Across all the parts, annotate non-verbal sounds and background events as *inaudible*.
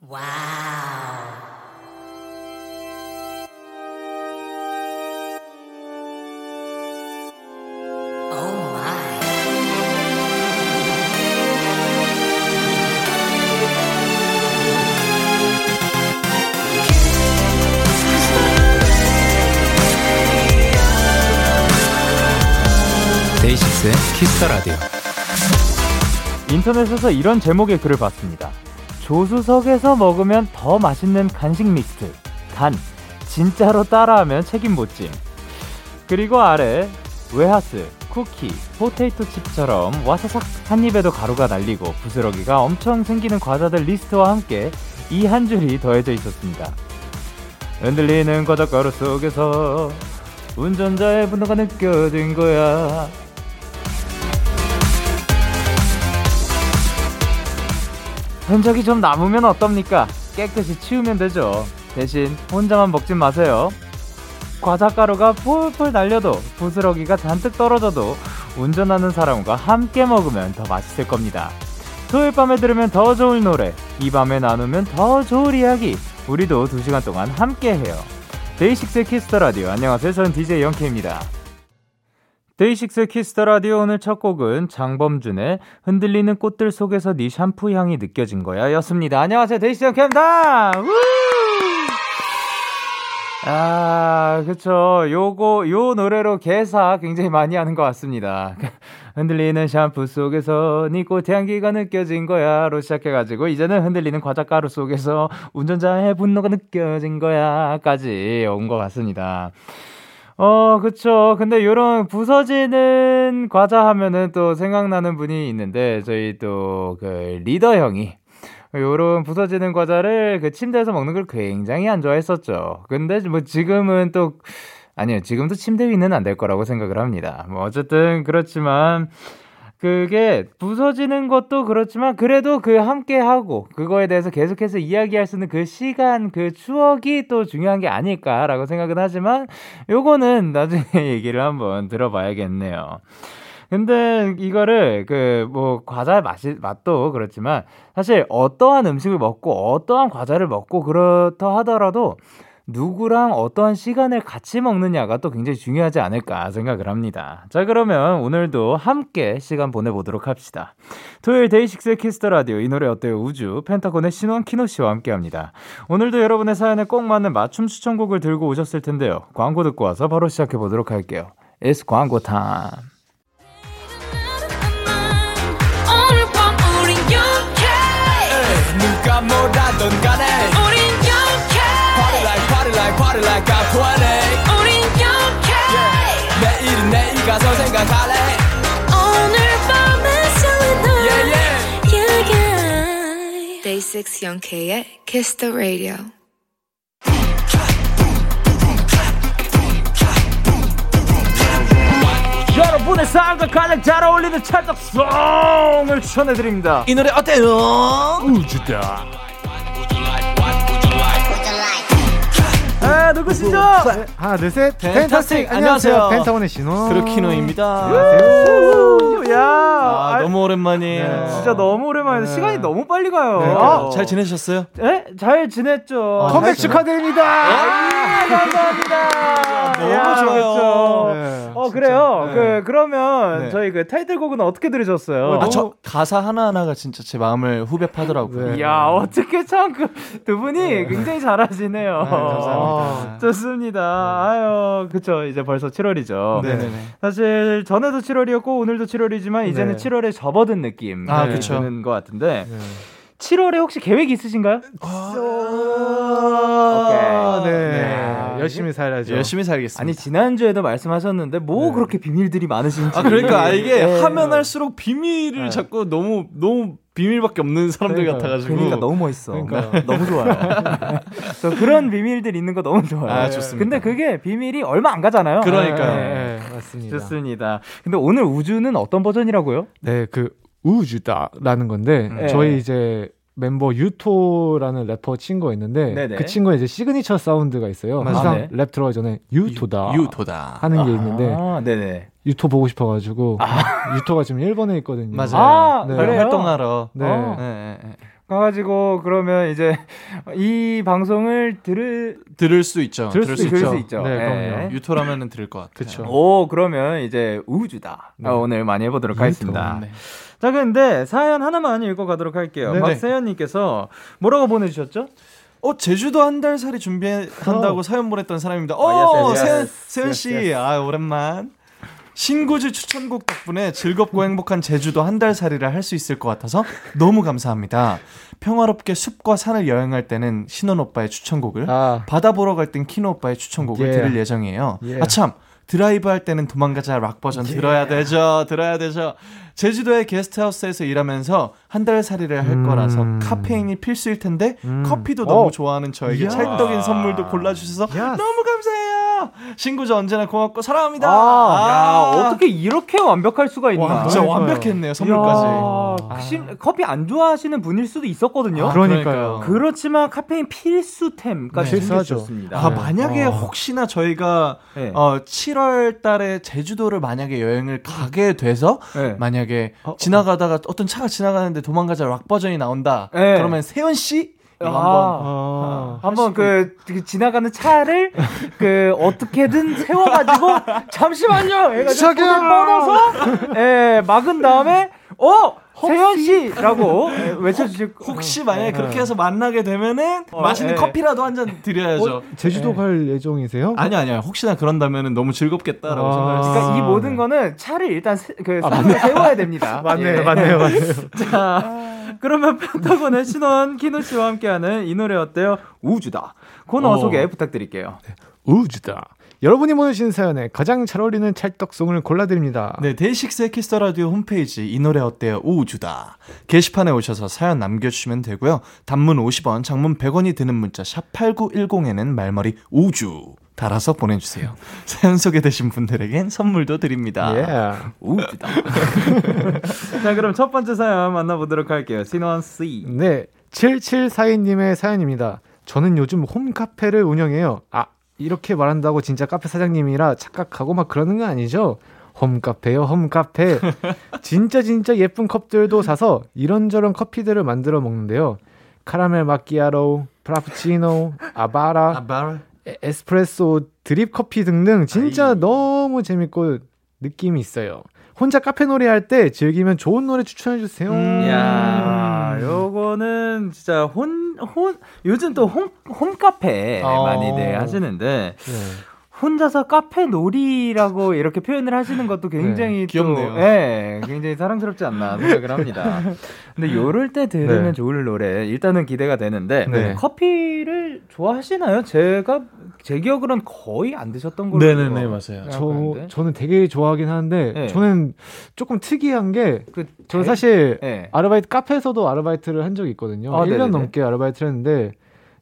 와우. 데이식스의 키스터 라디오. 인터넷에서 이런 제목의 글을 봤습니다. 조수석에서 먹으면 더 맛있는 간식 믹스. 단, 진짜로 따라하면 책임 못 짐. 그리고 아래, 웨하스, 쿠키, 포테이토 칩처럼 와사삭 한 입에도 가루가 날리고 부스러기가 엄청 생기는 과자들 리스트와 함께 이 한 줄이 더해져 있었습니다. 흔들리는 과자 가루 속에서 운전자의 분노가 느껴진 거야. 흔적이 좀 남으면 어떻습니까? 깨끗이 치우면 되죠. 대신 혼자만 먹진 마세요. 과자가루가 폴폴 날려도 부스러기가 잔뜩 떨어져도 운전하는 사람과 함께 먹으면 더 맛있을 겁니다. 토요일 밤에 들으면 더 좋을 노래, 이 밤에 나누면 더 좋을 이야기, 우리도 두 시간 동안 함께 해요. 데이식스의 키스 더 라디오. 안녕하세요. 저는 DJ 영케이입니다. 데이식스 키스 더 라디오 오늘 첫 곡은 장범준의 흔들리는 꽃들 속에서 네 샴푸 향이 느껴진 거야 였습니다. 안녕하세요. 데이식스. 우! 아, 그쵸. 요거, 요 노래로 개사 굉장히 많이 하는 것 같습니다. *laughs* 흔들리는 샴푸 속에서 네 꽃향기가 느껴진 거야 로 시작해가지고 이제는 흔들리는 과자가루 속에서 운전자의 분노가 느껴진 거야 까지 온 것 같습니다. 어, 그쵸. 근데 요런 부서지는 과자 하면은 또 생각나는 분이 있는데, 저희 또 그 리더 형이 요런 부서지는 과자를 그 침대에서 먹는 걸 굉장히 안 좋아했었죠. 근데 뭐 지금은 또, 아니요. 지금도 침대 위는 안 될 거라고 생각을 합니다. 뭐 어쨌든 그렇지만, 그게 부서지는 것도 그렇지만 그래도 그 함께 하고 그거에 대해서 계속해서 이야기할 수 있는 그 시간 그 추억이 또 중요한 게 아닐까라고 생각은 하지만 요거는 나중에 *laughs* 얘기를 한번 들어봐야겠네요. 근데 이거를 그 뭐 과자의 맛이 맛도 그렇지만 사실 어떠한 음식을 먹고 어떠한 과자를 먹고 그렇다 하더라도 누구랑 어떠한 시간을 같이 먹느냐가 또 굉장히 중요하지 않을까 생각을 합니다. 자, 그러면 오늘도 함께 시간 보내보도록 합시다. 토요일 데이식스의 키스 더 라디오 이 노래 어때요? 우주 펜타곤의 신원 키노 씨와 함께 합니다. 오늘도 여러분의 사연에 꼭 맞는 맞춤 추천곡을 들고 오셨을 텐데요. 광고 듣고 와서 바로 시작해 보도록 할게요. It's 광고 타임. 누가 뭐라던 간에 party like I'm 20 우린 영케 내일은 내일 가서 생각할래. 오늘 밤에 설레는 Yeah yeah. yeah Day 6 영케의 Kiss the Radio. 여러분의 삶과 가장 잘 어울리는 찰떡송을 추천해드립니다. 이 노래 어때요? 우주다. 아 누구시죠? 네, 하나 둘셋. 펜타스틱. 펜타스틱. 안녕하세요. 안녕하세요. 펜타곤의 신호 그루키노입니다. 우, 야, 아, 아, 너무 오랜만이에요 네. 진짜 너무 오랜만에 네. 시간이 너무 빨리 가요. 그러니까요. 아, 잘 지내셨어요? 예? 잘 지냈죠. 컴백 잘 축하드립니다 아, 감사합니다. 너무 야, 좋아요. 네, 어. 그래요. 네. 그 그러면 네. 저희 그 타이틀곡은 어떻게 들으셨어요? 아, 저 가사 하나 하나가 진짜 제 마음을 후벼 파더라고요. 네. 야 어떻게 참 그 두 분이 굉장히 잘하시네요. 아, 감사합니다. 좋습니다. 아유 그쵸 이제 벌써 7월이죠. 네. 네네네. 사실 전에도 7월이었고 오늘도 7월이 지만 이제는 네. 7월에 접어든 느낌 아, 네. 드는 것 같은데 네. 7월에 혹시 계획 있으신가요? 아, 오케이. 네. 네. 열심히 살아야죠 열심히 살겠습니다. 아니 지난주에도 말씀하셨는데 뭐 네. 그렇게 비밀들이 많으신지 아 그러니까 아, 이게 네. 하면 할수록 비밀을 네. 자꾸 너무 너무 비밀밖에 없는 사람들 그러니까요. 같아가지고. 그러니까 너무 멋있어. 그러니까요. 너무 좋아요. *laughs* 저 그런 비밀들 있는 거 너무 좋아요. 아, 좋습니다. 근데 그게 비밀이 얼마 안 가잖아요. 그러니까요. 네. 네, 맞습니다 좋습니다. 근데 오늘 우주는 어떤 버전이라고요? 네, 그 우주다라는 건데 네. 저희 이제 멤버 유토라는 래퍼 친구가 있는데 네네. 그 친구의 이제 signature sound가 있어요. 맞아요. 항상 아, 네. 랩 들어가기 전에 유토다 유토다. 하는 게 있는데 아, 네네. 유토 보고 싶어가지고 유토가 지금 일본에 있거든요. 맞아요. 아, 네. 그래요? 활동하러. 네. 어. 네, 네, 네. 가가지고 그러면 이제 이 방송을 들을 들을 수 있죠. 들을 수 들을 있죠. 수 있죠. 네, 예. 그럼요. 유토라면은 들을 것 같아요. 그쵸. 오 그러면 이제 우주다 네. 어, 오늘 많이 해보도록 하겠습니다. 네. 자 근데 사연 하나만 읽어가도록 할게요. 네네. 박세현님께서 뭐라고 보내주셨죠? 어 제주도 한 달 살이 준비한다고 사연 보냈던 사람입니다. 어, 어, yes, yes, 세연. 세연 Yes, 씨, yes. 아 오랜만. 신고지 추천곡 덕분에 즐겁고 행복한 제주도 한 달 살이를 할 수 있을 것 같아서 너무 감사합니다. 평화롭게 숲과 산을 여행할 때는 신원 오빠의 추천곡을, 아, 바다 보러 갈 땐 키노 오빠의 추천곡을 Yeah. 들을 예정이에요. Yeah. 아참 드라이브 할 때는 도망가자 락 버전 들어야 되죠. 들어야 되죠. 제주도의 게스트하우스에서 일하면서 한 달 살이를 할 음. 거라서 카페인이 필수일 텐데 음. 커피도 너무 어. 좋아하는 저에게 야. 찰떡인 선물도 골라주셔서 야. 너무 감사해요. 신구주 언제나 고맙고 사랑합니다. 아, 야 어떻게 이렇게 완벽할 수가 있나? 와, 진짜 그러니까요. 완벽했네요 선물까지. 야, 혹시 커피 안 좋아하시는 분일 수도 있었거든요. 아, 그러니까요. 그렇지만 카페인 필수템까지 네. 챙겨주셨습니다. 아 네. 만약에 어. 혹시나 저희가 네. 어 7월 달에 제주도를 만약에 여행을 가게 돼서 네. 만약에 어, 지나가다가 어떤 차가 지나가는데 도망가자 락 버전이 나온다. 네. 그러면 세연 씨? 아. 한번 아, 한번 그, 그 지나가는 차를 *laughs* 그 어떻게든 세워가지고 잠시만요. 해가지고 뻗어서 예 막은 다음에 어 세현 씨라고 예, 외쳐주실 거- 혹시 만약에 그렇게 해서 만나게 되면은 어, 맛있는 네. 커피라도 한 잔 드려야죠. 어, 제주도 갈 예정이세요? 아니 아니요. 혹시나 그런다면은 너무 즐겁겠다라고 아. 생각했어요. 그러니까 이 아, 모든 네. 거는 차를 일단 세, 그 산에 세워야 됩니다. *laughs* 예. *laughs* 맞네요. 자, 그러면 펜타곤의 신원 키노 씨와 함께하는 이 노래 어때요? 우주다. 코너 어. 소개 부탁드릴게요. 우주다. 여러분이 보내주신 사연에 가장 잘 어울리는 찰떡송을 골라드립니다. 네, 데이식스의 키스 더 라디오 홈페이지 이 노래 어때요? 우주다. 게시판에 오셔서 사연 남겨주시면 되고요. 단문 50원, 장문 100원이 드는 문자 샵 #8910에는 말머리 우주 달아서 보내주세요. *laughs* 사연 소개되신 분들에겐 선물도 드립니다. 예. 우주다. *laughs* 자, 그럼 첫 번째 사연 만나보도록 할게요. 신원 씨. 네, 7742님의 사연입니다. 저는 요즘 홈카페를 운영해요. 아, 이렇게 말한다고 진짜 카페 사장님이라 착각하고 막 그러는 거 아니죠? 홈카페요, 홈카페. *laughs* 진짜 진짜 예쁜 컵들도 사서 이런저런 커피들을 만들어 먹는데요. 카라멜 마끼아로, 프라푸치노, 아바라, 아바라. 에- 에스프레소, 드립 커피 등등 진짜 너무 재밌고 느낌이 있어요. 혼자 카페 놀이 할 때 즐기면 좋은 노래 추천해 주세요. 음. 야, 요거는 진짜 혼, 혼, 요즘 또 홈, 홈카페 어. 많이들 하시는데, 네. 혼자서 카페 놀이라고 이렇게 표현을 하시는 것도 굉장히 네, 또, 귀엽네요. 예, 굉장히 사랑스럽지 않나 생각을 합니다. 근데 요럴 때 들으면 네. 좋을 노래, 일단은 기대가 되는데, 네. 커피를 좋아하시나요? 제가, 제 기억으로는 거의 안 드셨던 걸로. 네네네 맞아요. 저 생각하는데. 저는 되게 좋아하긴 하는데 네. 저는 조금 특이한 게 그, 저는 대- 사실 예. 아르바이트 카페에서도 아르바이트를 한 적이 있거든요. 아, 1년 네네네. 넘게 아르바이트를 했는데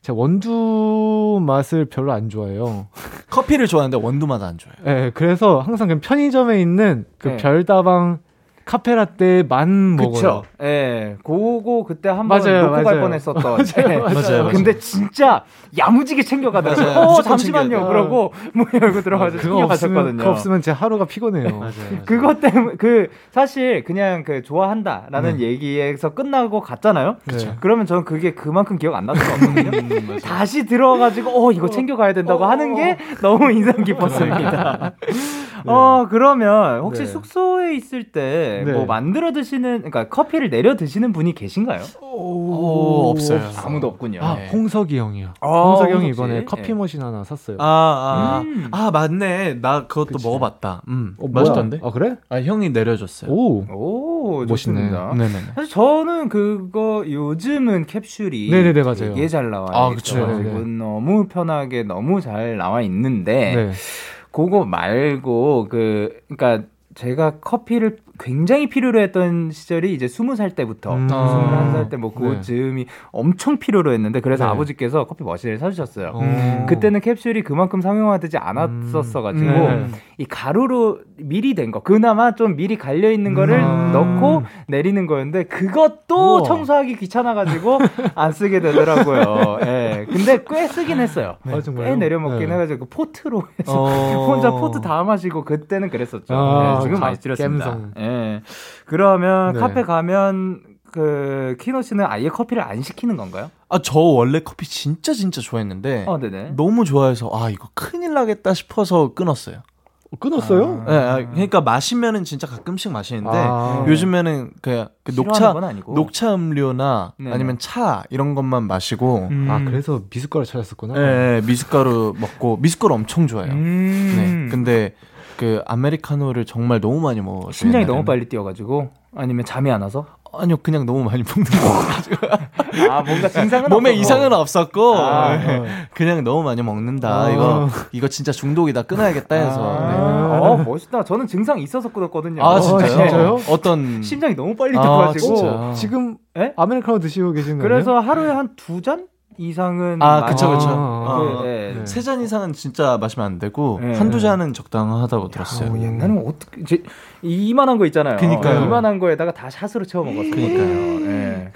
제가 원두 맛을 별로 안 좋아해요. 커피를 좋아하는데 원두 맛 안 좋아해요. 예, 그래서 항상 그 편의점에 있는 그 네. 별다방 카페라떼 만 먹어요. 그쵸. 예. 그거 그때 한번 맞아요, 놓고 갈 맞아요. 뻔했었던. *laughs* 맞아요, 맞아요. 맞아요. 근데 진짜 야무지게 챙겨가더라고요. 맞아요. 어, 잠시만요. 챙겨야. 그러고 *laughs* 문 열고 들어가서 그거 없으면, 챙겨가셨거든요. 그거 없으면 제 하루가 피곤해요. 그것 때문에 그 사실 그냥 그 좋아한다라는 얘기에서 끝나고 갔잖아요. 네. 그러면 저는 그게 그만큼 기억 안 같거든요. 음, 맞아요. 다시 들어가지고 어 이거 챙겨가야 된다고 하는 게 너무 인상 깊었습니다. *laughs* 어 그러면 혹시 네. 숙소에 있을 때 네. 뭐 만들어 드시는 그러니까 커피를 내려 드시는 분이 계신가요? 오, 없어요. 아무도 없군요. 아, 네. 홍석이 형이요. 어, 홍석이 형이. 이번에 커피 예. 머신 하나 샀어요. 아, 아, 음. 아, 맞네. 나 그것도 그치. 먹어봤다. 음, 어? 맛있던데? 아, 그래? 아, 형이 내려줬어요. 오. 오 멋있네. 네네네. 사실 저는 그거 요즘은 캡슐이 네네네, 맞아요. 되게 잘 나와 아, 그쵸. 네네. 너무 편하게 너무 잘 나와 있는데 네. 그거 말고 그 그러니까 제가 커피를 굉장히 필요로 했던 시절이 이제 스무 살 때부터 음. 스물한 살때뭐 네. 그쯤이 엄청 필요로 했는데 그래서 네. 아버지께서 커피 머신을 사주셨어요. 음. 그때는 캡슐이 그만큼 상용화되지 않았었어가지고 음. 이 가루로 미리 된 거 그나마 좀 미리 갈려 있는 거를 음. 넣고 내리는 거였는데 그것도 우와. 청소하기 귀찮아가지고 안 쓰게 되더라고요. *laughs* 예. 근데 꽤 쓰긴 했어요. 아, 정말요? 꽤 내려먹긴 네. 해가지고 그 포트로 해서 어... *laughs* 혼자 포트 다 마시고 그때는 그랬었죠. 아, 네, 지금 가- 많이 줄였습니다. 예. 그러면 네. 카페 가면 그 키노 씨는 아예 커피를 안 시키는 건가요? 아, 저 원래 커피 진짜 진짜 좋아했는데 어. 너무 좋아해서 아, 이거 큰일 나겠다 싶어서 끊었어요. 끊었어요? 예, 아, 그러니까 마시면은 진짜 가끔씩 마시는데 아. 요즘에는 그, 그 녹차. 녹차 음료나 네네. 아니면 차 이런 것만 마시고 음. 아 그래서 미숫가루 찾았었구나. 예, 예, 미숫가루 먹고 미숫가루 엄청 좋아해요. 음. 네. 근데 그 아메리카노를 정말 너무 많이 먹어요. 심장이 너무 빨리 뛰어가지고 아니면 잠이 안 와서? 아니요, 그냥 너무 많이 먹는 거. *laughs* 아 뭔가 증상은 몸에 없었고. 이상은 없었고 아, 예. 그냥 너무 많이 먹는다. 아. 이거 이거 진짜 중독이다. 끊어야겠다 해서. 아, 네. 어 멋있다. 저는 증상 있어서 끊었거든요. 아 진짜요? 진짜요? 어떤 심장이 너무 빨리 아, 뛰어가지고. 진짜. 지금 예? 아메리카노 드시고 계신 거예요? 그래서 하루에 한 두 잔 이상은 아, 그쵸, 그쵸. 아. 네. 세잔 이상은 진짜 마시면 안 되고 네. 한두 잔은 적당하다고 들었어요. 어, 옛날에는 어떻게 이제 이만한 거 있잖아요. 그니까요. 이만한 거에다가 다 샷으로 채워 먹었어요. 그니까요. 예.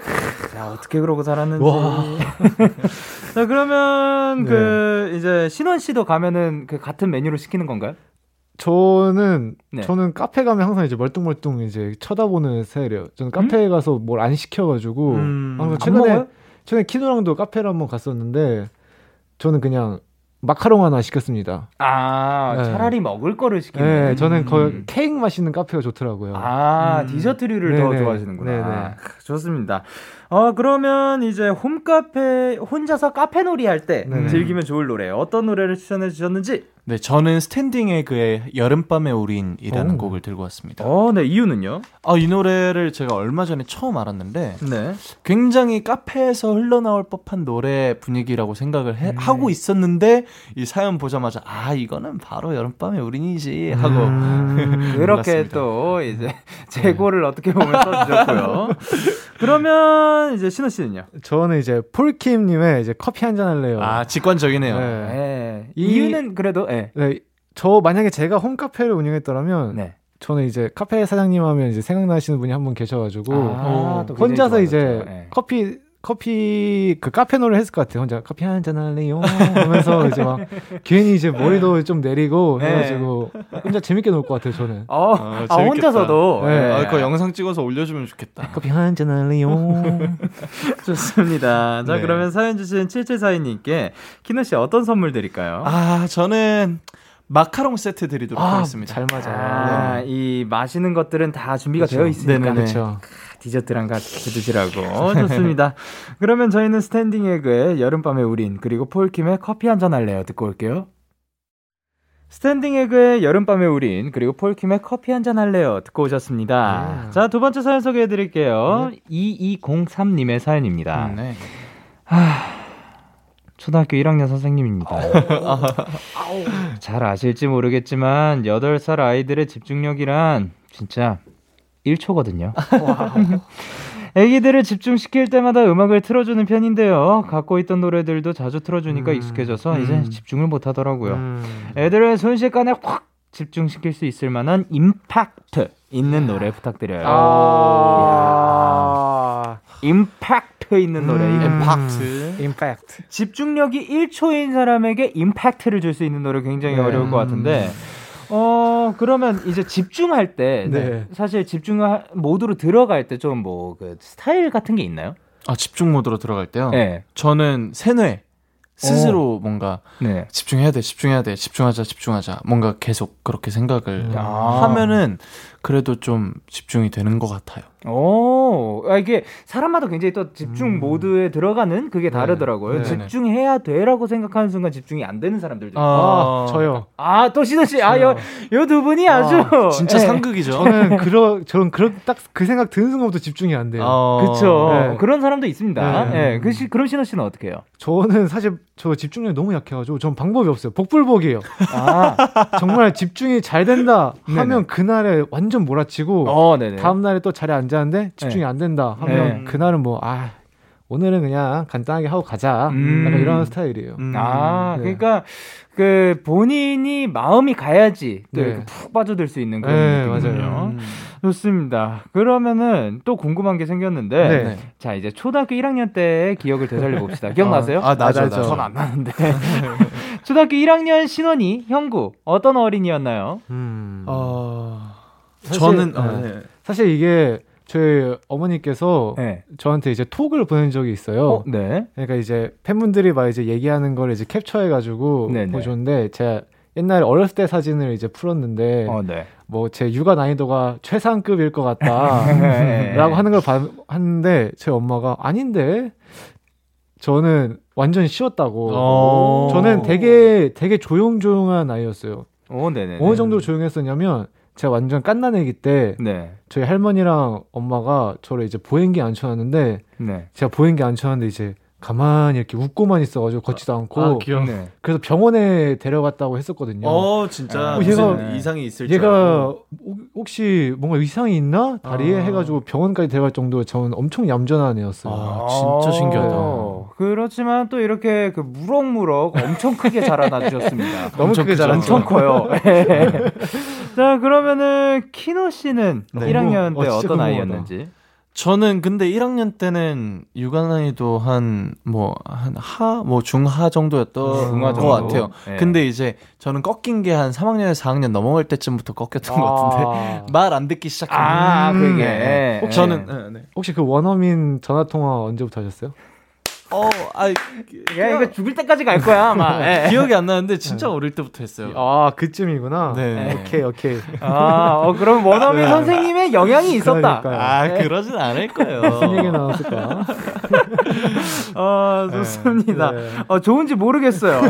자 어떻게 그러고 살았는지. 와. *laughs* 자 그러면 네. 그 이제 신원 씨도 가면은 그 같은 메뉴를 시키는 건가요? 저는 네. 저는 카페 가면 항상 이제 멀뚱멀뚱 이제 쳐다보는 스타일이에요. 저는 카페에 가서 뭘 안 시켜가지고 음, 최근에 최근에 키노랑도 카페를 한번 갔었는데 저는 그냥 마카롱 하나 시켰습니다. 아 네. 차라리 먹을 거를 시키는. 네, 저는 거 음. 케이크 맛있는 카페가 좋더라고요. 아, 음. 디저트류를 더 네네. 좋아하시는구나. 네네. 크, 좋습니다. 어, 그러면 이제 홈카페, 혼자서 카페 놀이 할 때. 즐기면 좋을 노래. 어떤 노래를 추천해 주셨는지? 네, 저는 스탠딩 에그의 여름밤의 우린이라는 오. 곡을 들고 왔습니다. 어, 네, 이유는요? 아, 이 노래를 제가 얼마 전에 처음 알았는데 네. 굉장히 카페에서 흘러나올 법한 노래 분위기라고 생각을 음. 해- 하고 있었는데 이 사연 보자마자 아, 이거는 바로 여름밤의 우린이지 하고 음, *laughs* 그렇게 골랐습니다. 또 이제 재고를 어떻게 보면 써주셨고요. *laughs* 그러면 이제 신호 씨는요? 저는 이제 폴킴님의 이제 커피 한 잔 할래요. 아, 직관적이네요. 네. 네. 이- 이유는 그래도, 네. 네, 저 만약에 제가 홈카페를 운영했더라면 네. 저는 이제 카페 사장님 하면 이제 생각나시는 분이 한 분 계셔가지고 아, 혼자서 이제 좋아하셨죠. 네. 커피 커피 그 카페 노래 했을 것 같아요. 혼자 커피 한 잔 할래요 하면서 *laughs* 이제 막 괜히 이제 머리도 좀 내리고 네. 해가지고 혼자 재밌게 놀 것 같아요. 저는 어, 아, 아, 재밌겠다. 혼자서도. 네. 아, 그거 영상 찍어서 올려주면 좋겠다. 커피 한 잔 할래요. *laughs* 좋습니다. 자, 네. 그러면 사연 주신 7742님께 키노 씨 어떤 선물 드릴까요? 아, 저는 마카롱 세트 드리도록 아, 하겠습니다. 잘 맞아. 아, 이 마시는 것들은 다 준비가 그쵸. 되어 있으니까 네네네. 그렇죠. 디저트랑 같이 드시라고 좋습니다. 그러면 저희는 스탠딩 에그의 여름밤의 우린 그리고 폴킴의 커피 한 잔 할래요 듣고 올게요. 스탠딩 에그의 여름밤의 우린 그리고 폴킴의 커피 한 잔 할래요 듣고 오셨습니다. 네. 자 두 번째 사연 소개해 드릴게요. 2203님의 사연입니다. 음, 네. 초등학교 1학년 선생님입니다. 잘 아실지 모르겠지만 8살 아이들의 집중력이란 진짜 1초거든요. *laughs* *laughs* 애기들을 집중시킬 때마다 음악을 틀어주는 편인데요. 갖고 있던 노래들도 자주 틀어주니까 음, 익숙해져서 이제 음. 집중을 못 하더라고요. 음. 애들을 순식간에 확 집중시킬 수 있을 만한 임팩트 있는 노래 부탁드려요. 아. 임팩트 있는 노래. 음. 엠팍트. 임팩트. 집중력이 1초인 사람에게 임팩트를 줄 수 있는 노래 굉장히 네. 어려울 것 같은데 어 그러면 이제 집중할 때 네. 사실 집중 모드로 들어갈 때 좀 뭐 그 스타일 같은 게 있나요? 아, 집중 모드로 들어갈 때요? 네. 저는 세뇌. 스스로 뭔가 네. 집중해야 돼, 집중해야 돼, 집중하자, 집중하자. 뭔가 계속 그렇게 생각을 음. 아. 하면은 그래도 좀 집중이 되는 것 같아요. 오, 아, 이게 사람마다 굉장히 또 집중 음. 모드에 들어가는 그게 네. 다르더라고요. 네. 집중해야 돼라고 생각하는 순간 집중이 안 되는 사람들도 있고. 아, 저요. 아, 또 시선 씨, 아. 요, 요 두 분이 아 주 진짜 예. 상극이죠. 저는 그러 저는 그런 딱 그 생각 드는 순간부터 집중이 안 돼요. 어, 그쵸. 네. 그런 사람도 있습니다. 네. 예. 그 시, 그럼 신호 씨는 어떻게 해요? 저는 사실 저 집중력이 너무 약해가지고 전 방법이 없어요. 복불복이에요. 아, *laughs* 정말 집중이 잘 된다 하면 네네. 그날에 완전 몰아치고 어, 네네. 다음 날에 또 자리에 앉 집중이 네. 안 된다 하면 네. 그날은 뭐 아 오늘은 그냥 간단하게 하고 가자. 음. 약간 이런 스타일이에요. 음, 아, 네. 그러니까 그 본인이 마음이 가야지 또 네. 이렇게 푹 빠져들 수 있는 그런 네, 느낌이군요. 맞아요. 음. 좋습니다. 그러면은 또 궁금한 게 생겼는데 네. 네. 자 이제 초등학교 1학년 때의 기억을 되살려 봅시다. *laughs* 기억나세요? 아, 나죠, 나죠. 전안 나는데. *laughs* 초등학교 1학년 신원이 형구 어떤 어린이였나요? 음. 어, 사실- 저는 어, 네. 네. 사실 이게 저희 어머니께서 네. 저한테 이제 톡을 보낸 적이 있어요. 어, 네. 그러니까 이제 팬분들이 막 이제 얘기하는 걸 이제 capture해가지고 네네. 보여줬는데 제가 옛날에 어렸을 때 사진을 이제 풀었는데 어, 네. 뭐제 육아 난이도가 최상급일 것 같다라고 *laughs* 네. 하는 걸 봐, 하는데 제 엄마가 아닌데 저는 완전 쉬웠다고. 어. 저는 되게 되게 조용조용한 아이였어요. 오, 네네. 어느 정도로 조용했었냐면 제가 완전 깐난애기 때 네. 저희 할머니랑 엄마가 저를 이제 보행기 앉혀놨는데 네. 제가 보행기 앉혀놨는데 이제 가만히 이렇게 웃고만 있어가지고 걷지도 않고 아, 귀여워. 네. 그래서 병원에 데려갔다고 했었거든요. 어, 진짜 어, 무슨 얘가- 이상이 있을 줄 얘가 알고. 혹- 혹시 뭔가 이상이 있나 다리에 아. 해가지고 병원까지 데려갈 정도로 저는 엄청 얌전한 애였어요. 아, 진짜 신기하다. 어, 그렇지만 또 이렇게 그 무럭무럭 엄청 크게 자라나 주셨습니다. *laughs* 너무 엄청 크게. 자랐죠. 엄청 커요. *laughs* 자, 그러면은 키노 씨는 네. 1학년 때 어, 어떤 궁금하다. 아이였는지. 저는 근데 1학년 때는 육아 난이도 한 뭐 한 하 뭐 중하 정도였던 중하 것 정도? 같아요. 네. 근데 이제 저는 꺾인 게 한 3학년에서 4학년 넘어갈 때쯤부터 꺾였던 것 같은데 아, 말안 듣기 시작한. 아, 음. 그게. 네. 네. 저는 네, 네. 혹시 그 원어민 전화 통화 언제부터 하셨어요? 어, 아 야, 이거 죽을 때까지 갈 거야, 아마. *laughs* 예. 기억이 안 나는데 진짜 어릴 때부터 했어요. 아 그쯤이구나. 네. 오케이 오케이. *laughs* 아, 어, 그럼 원어민 네. 선생님의 영향이 있었다. 그러니까요. 아, 그러진 않을 거예요. *laughs* 무슨 얘기 나왔을까? 어, 좋습니다. 네. 어, 좋은지 모르겠어요.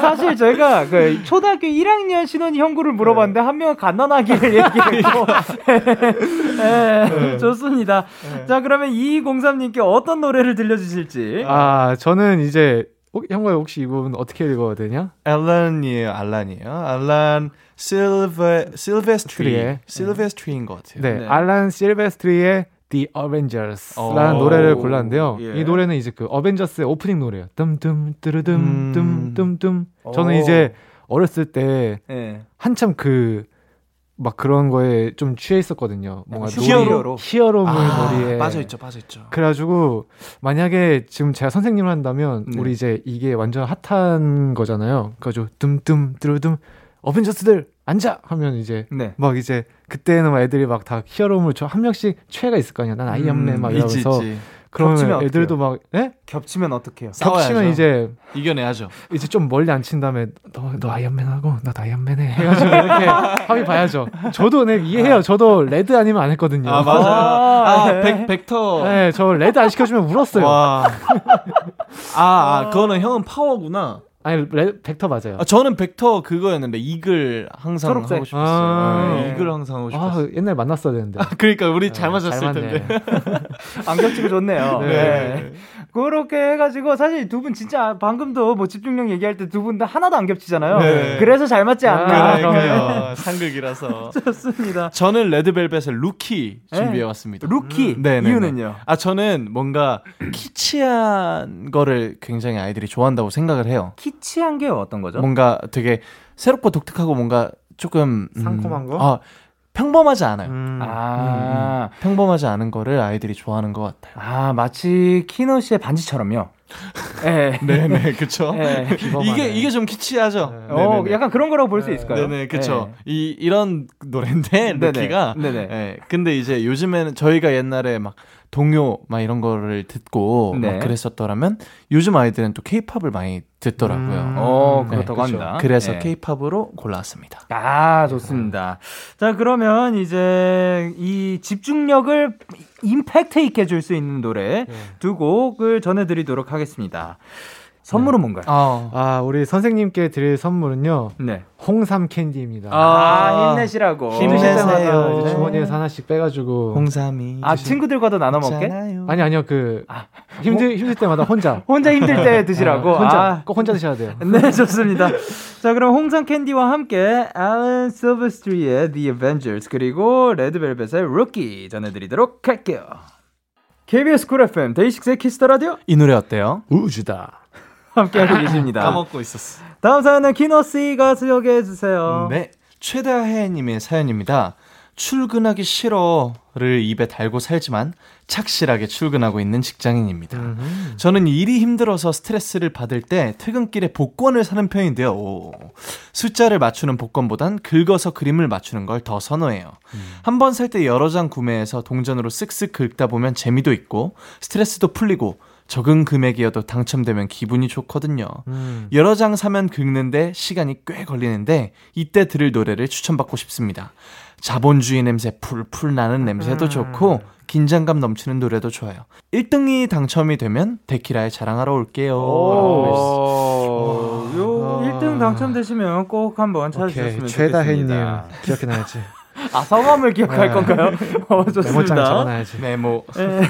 사실 저희가 그 초등학교 1학년 신혼이 형구를 물어봤는데 한 명은 갓난아기를 얘기했고. 네, 좋습니다. 자, 그러면 2203님께 어떤 노래를 들려주실지. 아 저는 이제 어, 형과 혹시 이 부분 어떻게 읽어야 되냐? 알란이에요, 알란이에요. 알란 실베 실베스트리 스트리의. 실베스트리인 것 같아요. 네, 네. 알란 실베스트리의 The Avengers라는 오. 노래를 골랐는데요. 예. 이 노래는 이제 그 어벤져스의 오프닝 노래예요. 뜸뜸 뜨르듬 음. 뜸뜸뜸. 저는 오. 이제 어렸을 때 네. 한참 그 막 그런 거에 좀 취해 있었거든요. 뭔가 히어로? 히어로물 아, 빠져 있죠, 빠져 있죠. 그래가지고 만약에 지금 제가 선생님을 한다면 네. 우리 이제 이게 완전 핫한 거잖아요. 그래가지고 뜸뜸 뜨르듬 어벤져스들 앉아 하면 이제 네. 막 이제 그때는 막 애들이 막 다 히어로물 저 한 명씩 최가 있을 거 아니야. 난 아이언맨 막 있지, 이러면서 있지. 그러면 애들도 막 예? 겹치면 어떡해요? 싸워야죠. 겹치면 이제 이겨내야죠. 이제 좀 멀리 앉힌 다음에 너, 너 아이언맨하고 나도 아이언맨해 해가지고 이렇게 *laughs* 합의 봐야죠. 저도 네, 이해해요. 저도 레드 아니면 안 했거든요. 아, 맞아. 아, 아, 네. 백, 벡터. 네, 저 레드 안 시켜주면 울었어요. 와. *laughs* 아, 아, 그거는 형은 파워구나. 아니 레, 벡터 맞아요. 아, 저는 벡터 그거였는데 이글 항상 초록색. 하고 싶었어요. 아. 네, 이글 항상 하고 싶었어요. 아, 옛날 만났어야 *laughs* 되는데. 그러니까 우리 잘 맞았을 잘 맞네. 텐데. *laughs* 안 겹치고 좋네요. 네. 네. 그렇게 해가지고 사실 두 분 진짜 방금도 뭐 집중력 얘기할 때 두 분 다 하나도 안 겹치잖아요. 네. 그래서 잘 맞지 않나. 아, 그러니까요. 상극이라서. *laughs* 좋습니다. 저는 레드벨벳의 루키 네. 준비해 왔습니다. 루키 음. 이유는요? 아 저는 뭔가 키치한 거를 굉장히 아이들이 좋아한다고 생각을 해요. 키치한 게 어떤 거죠? 뭔가 되게 새롭고 독특하고 뭔가 조금 음, 상콤한 거? 아, 평범하지 않아요. 음. 아, 평범하지 않은 거를 아이들이 좋아하는 것 같아요. 아 마치 키노 씨의 반지처럼요. *laughs* 네. 네네, 그쵸. 네. 비범하네. 이게 이게 좀 키치하죠. 네. 어. 약간 그런 거라고 볼 수 있을까요? 네 네, 그쵸. 이 이런 노래인데. 루키가. 네네. 예, 근데 이제 요즘에는 저희가 옛날에 막 동요 막 이런 거를 듣고 네. 막 그랬었더라면 요즘 아이들은 또 케이팝을 많이 듣더라고요. 음. 어, 네, 그렇다고 그쵸. 합니다. 그래서 네. 케이팝으로 골라왔습니다. 아, 좋습니다. 자, 그러면 이제 이 집중력을 임팩트 있게 줄 수 있는 노래 네. 두 곡을 전해 드리도록 하겠습니다. 선물은 뭔가요? 아, 아, 우리 선생님께 드릴 선물은요. 네. 홍삼 캔디입니다. 아, 힘내시라고. 힘내세요. 힘들 때마다 네. 이제 주머니에서 하나씩 빼가지고. 홍삼이 아, 친구들과도 나눠 먹게? 아니 아니요 그 힘들 힘들 때마다 혼자. *laughs* 혼자 힘들 때 드시라고. 혼자 아, 꼭 혼자 드셔야 돼요. 네, 좋습니다. 자, 그럼 홍삼 캔디와 함께 앨런 실베스트리의 The Avengers 그리고 레드벨벳의 Rookie 전해드리도록 할게요. KBS 쿨 FM 데이식스의 키스 더 라디오 이 노래 어때요? 우주다. 함께하고 *laughs* 계십니다. 까먹고 있었어. 다음 사연은 키노 씨가 소개해 주세요. 네, 최다혜님의 사연입니다. 출근하기 싫어를 입에 달고 살지만 착실하게 출근하고 있는 직장인입니다. 음. 저는 일이 힘들어서 스트레스를 받을 때 퇴근길에 복권을 사는 편인데요. 오. 숫자를 맞추는 복권보단 긁어서 그림을 맞추는 걸 더 선호해요. 한번 살 때 여러 장 구매해서 동전으로 쓱쓱 긁다 보면 재미도 있고 스트레스도 풀리고 적은 금액이어도 당첨되면 기분이 좋거든요. 음. 여러 장 사면 긁는데 시간이 꽤 걸리는데 이때 들을 노래를 추천받고 싶습니다. 자본주의 냄새 풀풀 나는 냄새도 음. 좋고 긴장감 넘치는 노래도 좋아요. 1등이 당첨이 되면 데키라에 자랑하러 올게요. 오, 요 아. 1등 당첨되시면 꼭 한번 찾아주셨으면 최다혜님 좋겠습니다. 기억해놔야지. 아 성함을 기억할 네. 건가요? 어, 메모장 좋습니다. 메모. 네.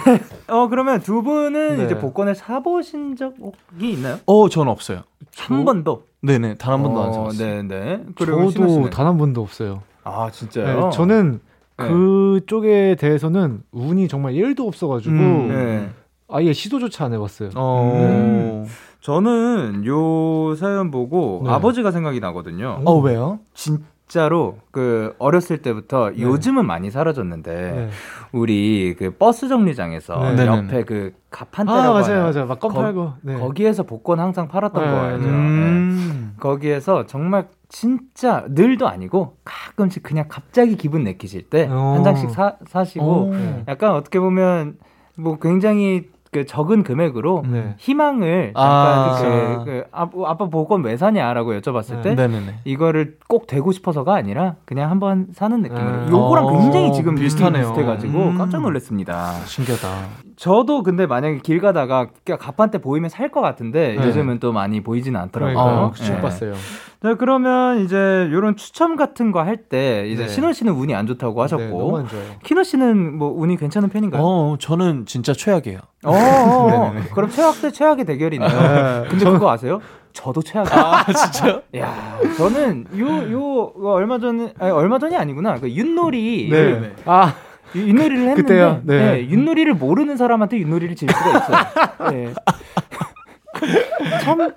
어 그러면 두 분은 네. 이제 복권을 사보신 적이 있나요? 어, 전 없어요. 한 번도. 네네, 단 한 번도 안 어, 사봤어요. 네네. 저도? 단 한 번도 없어요. 아 네, 진짜요? 저는 네. 그쪽에 대해서는 운이 정말 1도 없어가지고 음. 네. 아예 시도조차 안 해봤어요. 어, 저는 요 사연 보고 네. 아버지가 생각이 나거든요. 어, 왜요? 진 짜로 그 어렸을 때부터 네. 요즘은 많이 사라졌는데 네. 우리 그 버스 정류장에서 네. 옆에 그 갑판 아 맞아요? 맞아요 막껌 거- 팔고 네. 거기에서 복권 항상 팔았던 네, 거 알죠? 네. 음. 거기에서 정말 진짜 늘도 아니고 가끔씩 그냥 갑자기 기분 내키실 때한 어. 장씩 사, 사시고 오. 네. 약간 어떻게 보면 뭐 굉장히 그 적은 금액으로 네. 희망을 아. 약간 그, 그 아, 아빠 복권 왜 사냐라고 여쭤봤을 때 네네네. 이거를 꼭 되고 싶어서가 아니라 그냥 한번 사는 느낌으로 음. 요거랑 어, 굉장히 지금 비슷하네요. 비슷해가지고 음. 깜짝 놀랐습니다. 신기하다. 저도 근데 만약에 길 가다가 갑판대 보이면 살 것 같은데 네. 요즘은 또 많이 보이지는 않더라고요. 어, 그쵸. 네. 못 봤어요. 자, 그러면 이제 요런 추첨 같은 거 할 때 이제 네. 신원 씨는 운이 안 좋다고 네, 하셨고 너무 안 좋아요. 키노 씨는 뭐 운이 괜찮은 편인가요? 어, 저는 진짜 최악이에요. 어, 어, 어. 네네네. *laughs* 그럼 최악 대 최악의 대결이네요. 네. 근데 그거 아세요? 저도 최악이에요. 아, 진짜요? 야, 저는 요, 요, 요 얼마 전에, 아니, 얼마 전이 아니구나. 그 윷놀이. 네. 아 윷- 윷놀이를 했는데. 그때요? 네. 네, 윷놀이를 모르는 사람한테 윷놀이를 질 수가 있어요. 네. *laughs* 참.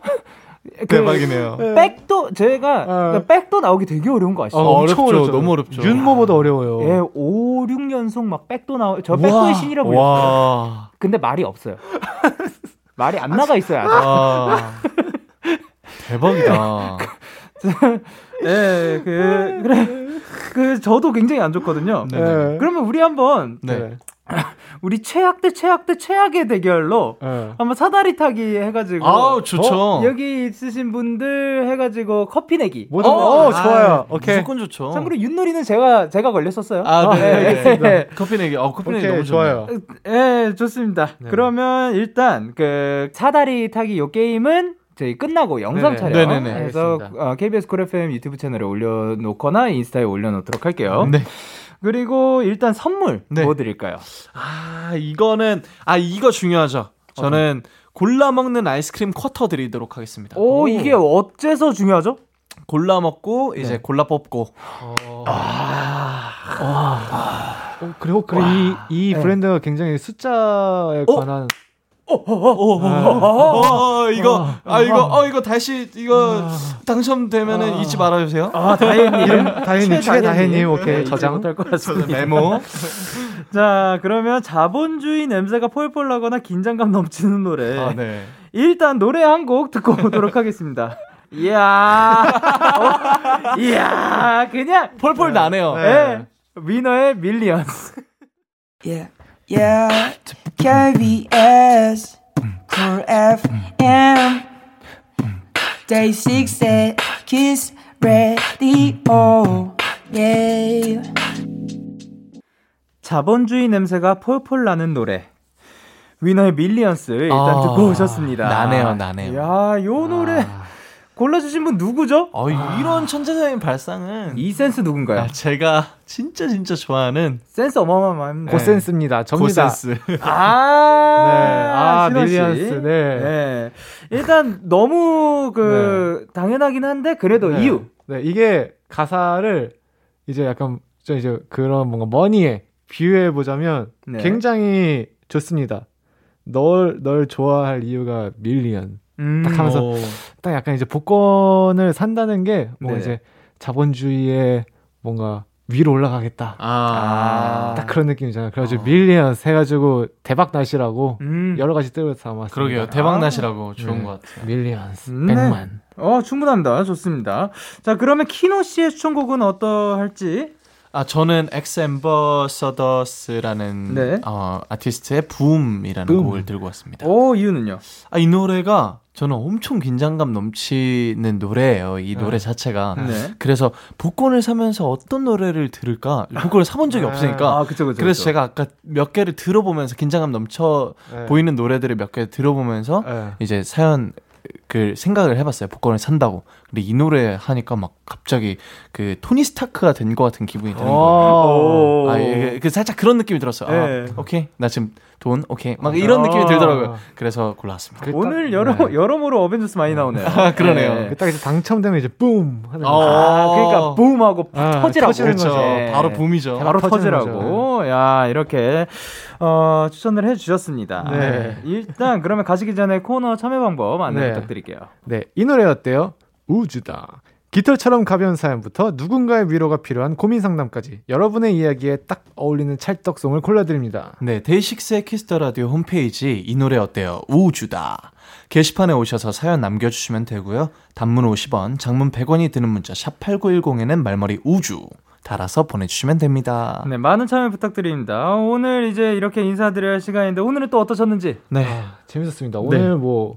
그 대박이네요. 백도, 제가, 어. 그 백도 나오기 되게 어려운 거 아시죠? 어, 엄청 어렵죠. 어렵죠. 너무 어렵죠. 윤모보다 어려워요. 예, 5, 6연속 막 백도 나오, 저 백도의 신이라고 불렸어요. 와. 근데 말이 없어요. 말이 안 나가 있어요, 아직. 와. 대박이다. *laughs* 예, 그, 그래. 그, 저도 굉장히 안 좋거든요. 네. 네. 그러면 우리 한번, 네. *laughs* 우리 최악 대 최악 대 최악의 대결로 네. 한번 사다리 타기 해가지고. 아우, 좋죠. 어, 여기 있으신 분들 해가지고 커피 내기. 뭐든 어, 어, 아, 좋아요. 오케이. 무조건 좋죠. 참고로 윷놀이는 제가, 제가 걸렸었어요. 아, 네. 네, 알겠습니다. 커피 내기. 어, 커피 내기 오케이 너무 좋아요. 예, 좋습니다. 네. 그러면 일단 그 사다리 타기 요 게임은 저희 끝나고 영상 네네. 촬영 네네네. 해서 알겠습니다. 어, KBS 쿨 FM 유튜브 채널에 올려놓거나 인스타에 올려놓도록 할게요. 네. 그리고 일단 선물 네. 뭐 드릴까요? 아, 이거는 아, 이거 중요하죠. 저는 골라 먹는 아이스크림 쿼터 드리도록 하겠습니다. 오, 이게 어째서 중요하죠? 골라 먹고 이제 네. 골라 뽑고. 어, 그리고 그리고 이, 이 네. 브랜드가 굉장히 숫자에 어? 관한 어, 어, 이거 아 이거 어 이거 다시 이거 당첨되면은 잊지 말아 주세요. 아. 이름 다혜님 최다혜님 오케이 네, 저장. 못할 것 같습니다. 메모. 자, 그러면 자본주의 냄새가 폴폴 나거나 긴장감 넘치는 노래. 아, 네. 일단 노래 한 곡 듣고 오도록 하겠습니다. 이야, 어, 이야, 그냥 폴폴 나네요. 예, 위너의 Millions. Yeah, yeah. KBS Cool FM DAY6의 Kiss the Radio. Yeah. 자본주의 냄새가 폴폴 나는 노래. 위너의 Millions 일단 아, 듣고 오셨습니다. 나네요, 나네요. 야, 요 노래 골라주신 분 누구죠? 어, 이런 천재적인 발상은 이 센스 누군가요? 아, 제가 진짜 진짜 좋아하는 센스 어마어마합니다. 고센스입니다. 접니다. 고센스. 아, *laughs* 네. 아. Millions. 네. 네. 일단 너무 그 당연하긴 한데 그래도 네. 이유. 네, 이게 가사를 이제 약간 저 이제 그런 뭔가 money에 비유해 보자면 네. 굉장히 좋습니다. 널, 널 좋아할 이유가 million. 음. 딱 하면서 오. 딱 약간 이제 복권을 산다는 게 뭔가 네. 이제 자본주의의 뭔가 위로 올라가겠다. 아, 딱 그런 느낌이잖아요. 그래가지고 Millions 해가지고 대박 나시라고 음. 여러 가지 뜻을 담았습니다. 그러게요. 대박 나시라고 좋은 네. 것 같아요. Millions 네. 100만. 어, 충분합니다. 좋습니다. 자, 그러면 키노 씨의 추천곡은 어떠할지? 아 저는 X Ambassadors라는 네. 어, 아티스트의 Boom이라는 Boom. 곡을 들고 왔습니다. 오, 이유는요? 아, 이 노래가 저는 엄청 긴장감 넘치는 노래예요. 이 노래 네. 자체가. 네. 그래서 복권을 사면서 어떤 노래를 들을까? 복권을 사본 적이 네. 없으니까. 아, 그쵸, 그쵸. 그래서 그쵸. 제가 아까 몇 개를 들어보면서 긴장감 넘쳐 네. 보이는 노래들을 몇 개 들어보면서 네. 이제 사연 그 생각을 해봤어요. 복권을 산다고. 근데 이 노래 하니까 막 갑자기 그 토니 스타크가 된 것 같은 기분이 드는 거예요. 오. 아, 이게 그 살짝 그런 느낌이 들었어요. 네. 아, 오케이. 나 지금 돈, 오케이. 막 이런 느낌이 아. 들더라고요. 그래서 골라왔습니다. 그 오늘 딱- 여러, 네. 여러모로 어벤져스 많이 나오네요. 아, 그러네요. 네. 그딱 이제 당첨되면 이제 뿜 하는 어. 거. 아, 그러니까 붐하고 아, 터지라고. 터지는 그렇죠. 거죠. 네. 바로 붐이죠. 바로 터지라고. 야, 이렇게 어, 추천을 해 주셨습니다. 네. 일단 그러면 가시기 전에 코너 참여 방법 안내 네. 부탁드 릴게요. 네, 이 노래 어때요? 우주다. 깃털처럼 가벼운 사연부터 누군가의 위로가 필요한 고민 상담까지 여러분의 이야기에 딱 어울리는 찰떡송을 골라드립니다. 네, 데이식스의 키스 더 라디오 홈페이지 이 노래 어때요? 우주다. 게시판에 오셔서 사연 남겨주시면 되고요. 단문 50원, 장문 100원이 드는 문자 샵 #8910에는 말머리 우주 달아서 보내주시면 됩니다. 네, 많은 참여 부탁드립니다. 오늘 이제 이렇게 인사드려야 할 시간인데 오늘은 또 어떠셨는지? 네. 아, 재밌었습니다. 오늘 뭐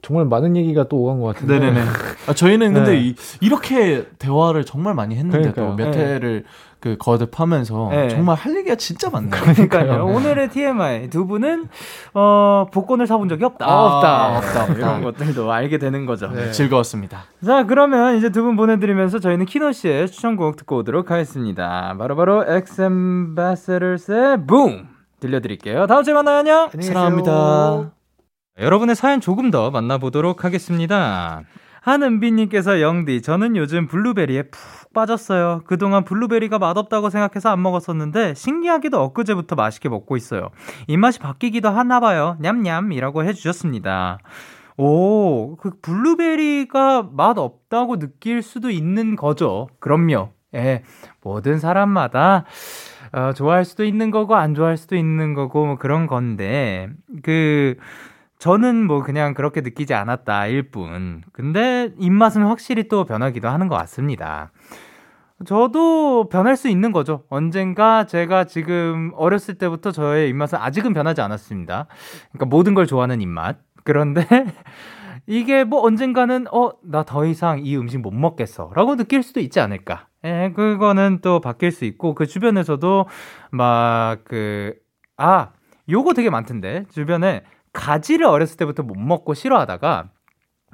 정말 많은 얘기가 또 오간 것 같은데. 네네네. 아, 저희는 근데 네. 이, 이렇게 대화를 정말 많이 했는데도. 몇 네. 회를 그 거듭하면서 네. 정말 할 얘기가 진짜 많네요. 그러니까요. 오늘의 TMI 두 분은 어, 복권을 사본 적이 없다. 아, 없다. 없다, 없다. 이런 것들도 알게 되는 거죠. 네. 즐거웠습니다. 자, 그러면 이제 두 분 보내드리면서 저희는 키노 씨의 추천곡 듣고 오도록 하겠습니다. 바로바로 X Ambassadors의 붐 들려드릴게요. 다음 주에 만나요. 안녕. 사랑합니다. 여러분의 사연 조금 더 만나보도록 하겠습니다. 한은비님께서 영디, 저는 요즘 블루베리에 푹 빠졌어요. 그동안 블루베리가 맛없다고 생각해서 안 먹었었는데 신기하게도 엊그제부터 맛있게 먹고 있어요. 입맛이 바뀌기도 하나 봐요. 냠냠이라고 해주셨습니다. 오, 그 블루베리가 맛 없다고 느낄 수도 있는 거죠. 그럼요. 예, 모든 사람마다 어, 좋아할 수도 있는 거고 안 좋아할 수도 있는 거고 뭐 그런 건데 그 저는 뭐 그냥 그렇게 느끼지 않았다 일 뿐. 근데 입맛은 확실히 또 변하기도 하는 것 같습니다. 저도 변할 수 있는 거죠. 언젠가 제가 지금 어렸을 때부터 저의 입맛은 아직은 변하지 않았습니다. 그러니까 모든 걸 좋아하는 입맛. 그런데 *laughs* 이게 뭐 언젠가는 어, 나 더 이상 이 음식 못 먹겠어. 라고 느낄 수도 있지 않을까. 예, 그거는 또 바뀔 수 있고 그 주변에서도 막 그, 아, 요거 되게 많던데. 주변에 가지를 어렸을 때부터 못 먹고 싫어하다가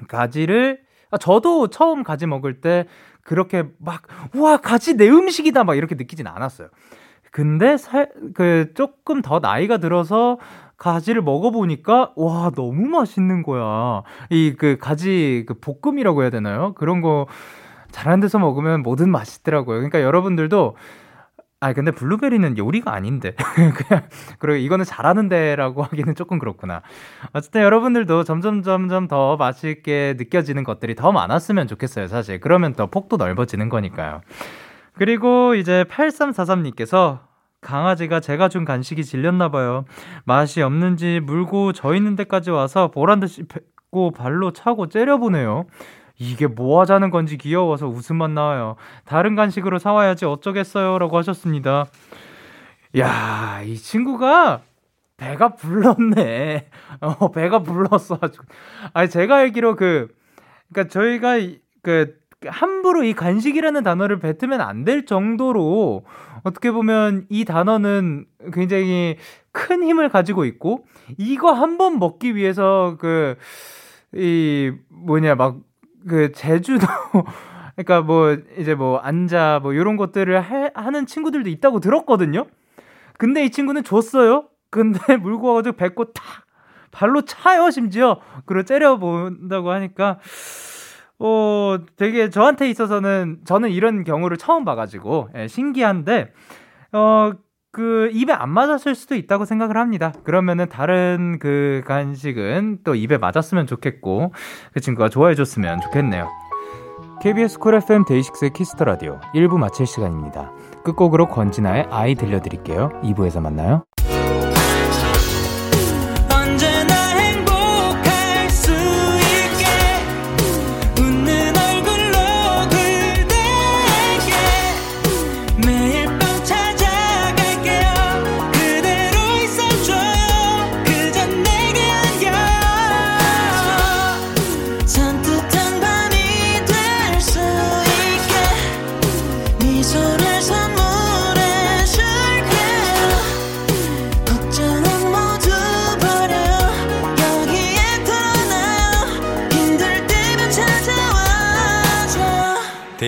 가지를 아, 저도 처음 가지 먹을 때 그렇게 막 우와 가지 내 음식이다 막 이렇게 느끼진 않았어요. 근데 살, 그 조금 더 나이가 들어서 가지를 먹어보니까 와 너무 맛있는 거야. 이 그 가지 그 볶음이라고 해야 되나요? 그런 거 잘하는 데서 먹으면 뭐든 맛있더라고요. 그러니까 여러분들도 아 근데 블루베리는 요리가 아닌데 *laughs* 그냥 그리고 이거는 잘하는데라고 하기는 조금 그렇구나. 어쨌든 여러분들도 점점 점점 더 맛있게 느껴지는 것들이 더 많았으면 좋겠어요. 사실 그러면 더 폭도 넓어지는 거니까요. 그리고 이제 8343님께서 강아지가 제가 준 간식이 질렸나 봐요. 맛이 없는지 물고 저 있는 데까지 와서 보란 듯이 뱉고 발로 차고 째려보네요. 이게 뭐 하자는 건지 귀여워서 웃음만 나와요. 다른 간식으로 사와야지 어쩌겠어요. 라고 하셨습니다. 야, 이 친구가 배가 불렀네. *laughs* 어, 배가 불렀어. 아주. 아니, 제가 알기로 그, 그니까 저희가 이- 그, 함부로 이 간식이라는 단어를 뱉으면 안 될 정도로 어떻게 보면 이 단어는 굉장히 큰 힘을 가지고 있고 이거 한 번 먹기 위해서 그, 이, 뭐냐, 막, 그, 제주도, *laughs* 그러니까 뭐, 이제 뭐, 앉아, 뭐, 요런 것들을 해, 하는 친구들도 있다고 들었거든요? 근데 이 친구는 줬어요? 근데 *laughs* 물고 와가지고 뱉고 탁! 발로 차요, 심지어! 그리고 째려본다고 하니까, 어, 되게 저한테 있어서는, 저는 이런 경우를 처음 봐가지고, 예, 신기한데, 어, 그, 입에 안 맞았을 수도 있다고 생각을 합니다. 그러면은 다른 그 간식은 또 입에 맞았으면 좋겠고, 그 친구가 좋아해 줬으면 좋겠네요. KBS 쿨 FM 데이식스의 키스 더 라디오 1부 마칠 시간입니다. 끝곡으로 권진아의 아이 들려드릴게요. 2부에서 만나요.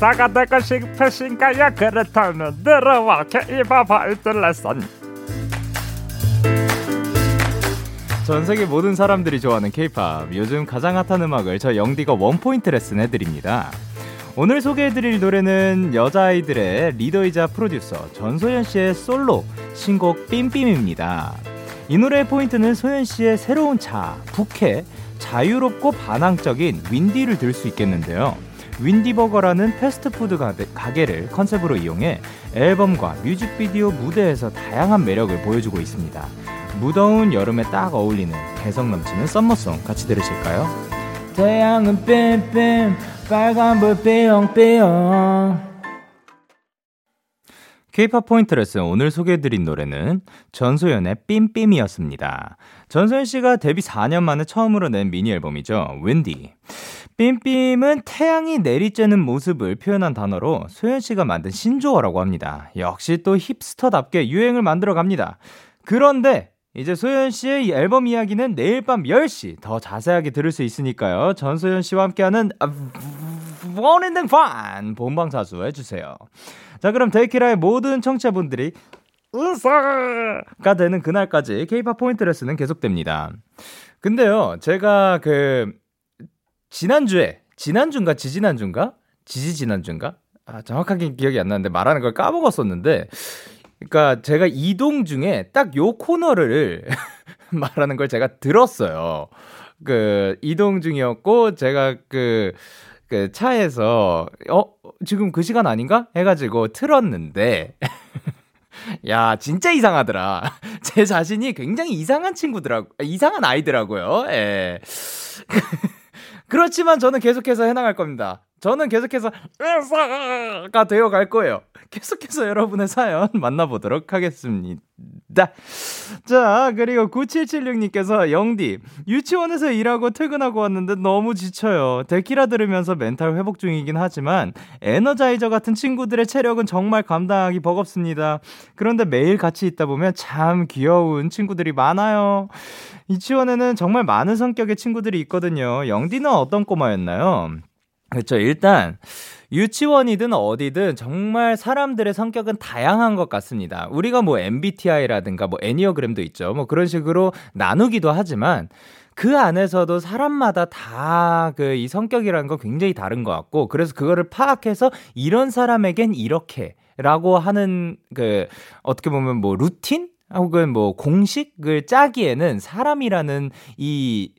인사가 되고 싶으신가요? 그렇다면 들어와 케이팝 발들 레슨 전 세계 모든 사람들이 좋아하는 케이팝 요즘 가장 핫한 음악을 저 영디가 원포인트 레슨 해드립니다. 오늘 소개해드릴 노래는 여자아이들의 리더이자 프로듀서 전소연 씨의 솔로 신곡 삠삠입니다. 이 노래의 포인트는 소연 씨의 새로운 자, 부캐, 자유롭고 반항적인 윈디를 들 수 있겠는데요. 윈디버거라는 패스트푸드 가게- 가게를 컨셉으로 이용해 앨범과 뮤직비디오 무대에서 다양한 매력을 보여주고 있습니다. 무더운 여름에 딱 어울리는 개성 넘치는 summer song 같이 들으실까요? 태양은 beam beam 빨간불 삐용삐용 K-팝 포인트 레슨 오늘 소개해드린 노래는 전소연의 삠삠이었습니다. 전소연 씨가 데뷔 4년 만에 처음으로 낸 미니 앨범이죠. 윈디. 삠삠은 태양이 내리쬐는 모습을 표현한 단어로 소연 씨가 만든 신조어라고 합니다. 역시 또 힙스터답게 유행을 만들어 갑니다. 그런데 이제 소연 씨의 이 앨범 이야기는 내일 밤 10시 더 자세하게 들을 수 있으니까요. 전소연 씨와 함께하는 원인등 판 본방사수 해주세요. 자 그럼 데이키라의 모든 청취자분들이 은사가 되는 그날까지 K-팝 포인트 레슨은 계속됩니다. 근데요, 제가 그 지난주에 지난주인가 지지난주인가 지지지난주인가 아 정확하게 기억이 안 나는데 말하는 걸 까먹었었는데 그러니까 제가 이동 중에 딱 요 코너를 *laughs* 말하는 걸 제가 들었어요. 그 이동 중이었고 제가 그, 그 차에서 어 지금 그 시간 아닌가 해가지고 틀었는데 *laughs* 야 진짜 이상하더라. *laughs* 제 자신이 굉장히 이상한 친구더라고 이상한 아이더라고요. 예. *laughs* 그렇지만 저는 계속해서 해나갈 겁니다. 저는 계속해서 가 되어 갈 거예요. 계속해서 여러분의 사연 만나보도록 하겠습니다. 자, 그리고 9776님께서 영디, 유치원에서 일하고 퇴근하고 왔는데 너무 지쳐요. 데키라 들으면서 멘탈 회복 중이긴 하지만 에너자이저 같은 친구들의 체력은 정말 감당하기 버겁습니다. 그런데 매일 같이 있다 보면 참 귀여운 친구들이 많아요. 유치원에는 정말 많은 성격의 친구들이 있거든요. 영디는 어떤 꼬마였나요? 그렇죠. 일단 유치원이든 어디든 정말 사람들의 성격은 다양한 것 같습니다. 우리가 뭐 MBTI라든가 뭐 애니어그램도 있죠. 뭐 그런 식으로 나누기도 하지만 그 안에서도 사람마다 다 그 이 성격이라는 건 굉장히 다른 것 같고 그래서 그거를 파악해서 이런 사람에겐 이렇게 라고 하는 그 어떻게 보면 뭐 루틴 혹은 뭐 공식을 짜기에는 사람이라는 이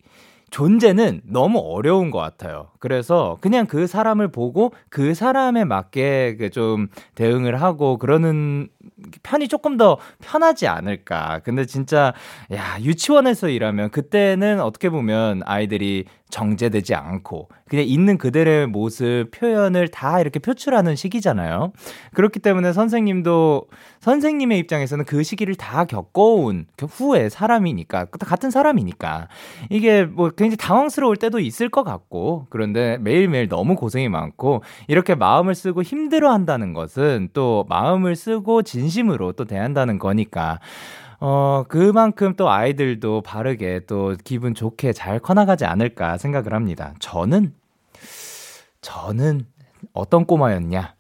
존재는 너무 어려운 것 같아요. 그래서 그냥 그 사람을 보고 그 사람에 맞게 그좀 대응을 하고 그러는 편이 조금 더 편하지 않을까. 근데 진짜, 야, 유치원에서 일하면 그때는 어떻게 보면 아이들이 정제되지 않고 그냥 있는 그대로의 모습 표현을 다 이렇게 표출하는 시기잖아요. 그렇기 때문에 선생님도 선생님의 입장에서는 그 시기를 다 겪어온 그 후에 사람이니까 같은 사람이니까 이게 뭐 굉장히 당황스러울 때도 있을 것 같고 그런데 매일매일 너무 고생이 많고 이렇게 마음을 쓰고 힘들어 한다는 것은 또 마음을 쓰고 진심으로 또 대한다는 거니까 어, 그만큼 또 아이들도 바르게 또 기분 좋게 잘 커나가지 않을까 생각을 합니다. 저는, 저는 어떤 꼬마였냐.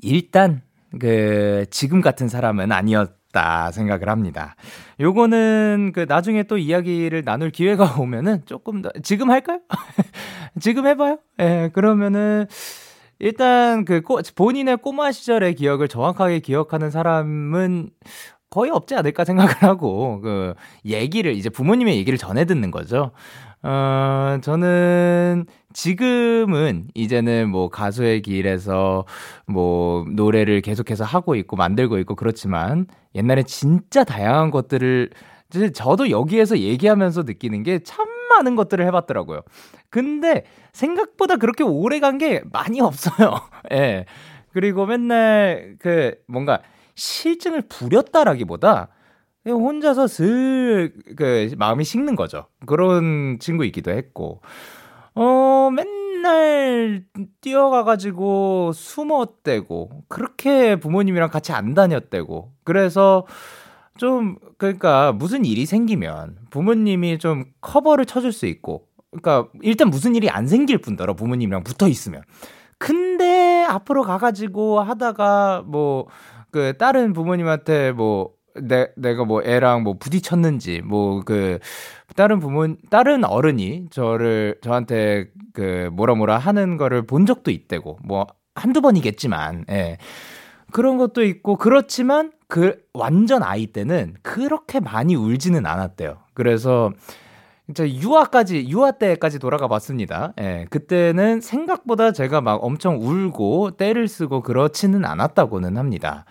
일단, 그, 지금 같은 사람은 아니었다 생각을 합니다. 요거는 그 나중에 또 이야기를 나눌 기회가 *laughs* 오면은 조금 더, 지금 할까요? *laughs* 지금 해봐요? 예, 그러면은, 일단 그 꼬, 본인의 꼬마 시절의 기억을 정확하게 기억하는 사람은 거의 없지 않을까 생각을 하고 그 얘기를 이제 부모님의 얘기를 전해 듣는 거죠. 어, 저는 지금은 이제는 뭐 가수의 길에서 뭐 노래를 계속해서 하고 있고 만들고 있고 그렇지만 옛날에 진짜 다양한 것들을 저도 여기에서 얘기하면서 느끼는 게 참 많은 것들을 해봤더라고요. 근데 생각보다 그렇게 오래 간 게 많이 없어요. *laughs* 예. 그리고 맨날 그 뭔가 실증을 부렸다라기보다 혼자서 슬 그 마음이 식는 거죠. 그런 친구이기도 했고. 어 맨날 뛰어가가지고 숨었대고 그렇게 부모님이랑 같이 안 다녔대고. 그래서 좀 그러니까 무슨 일이 생기면 부모님이 좀 커버를 쳐줄 수 있고 그러니까 일단 무슨 일이 안 생길 뿐더러 부모님이랑 붙어 있으면. 근데 앞으로 가가지고 하다가 뭐 그 다른 부모님한테 뭐 내, 내가 뭐 애랑 뭐 부딪혔는지, 뭐 그, 다른 부모, 다른 어른이 저를, 저한테 그 뭐라 뭐라 하는 거를 본 적도 있대고, 뭐 한두 번이겠지만, 예. 그런 것도 있고, 그렇지만 그 완전 아이 때는 그렇게 많이 울지는 않았대요. 그래서 진짜 유아까지 유아 때까지 돌아가 봤습니다. 예. 그때는 생각보다 제가 막 엄청 울고 때를 쓰고 그렇지는 않았다고는 합니다.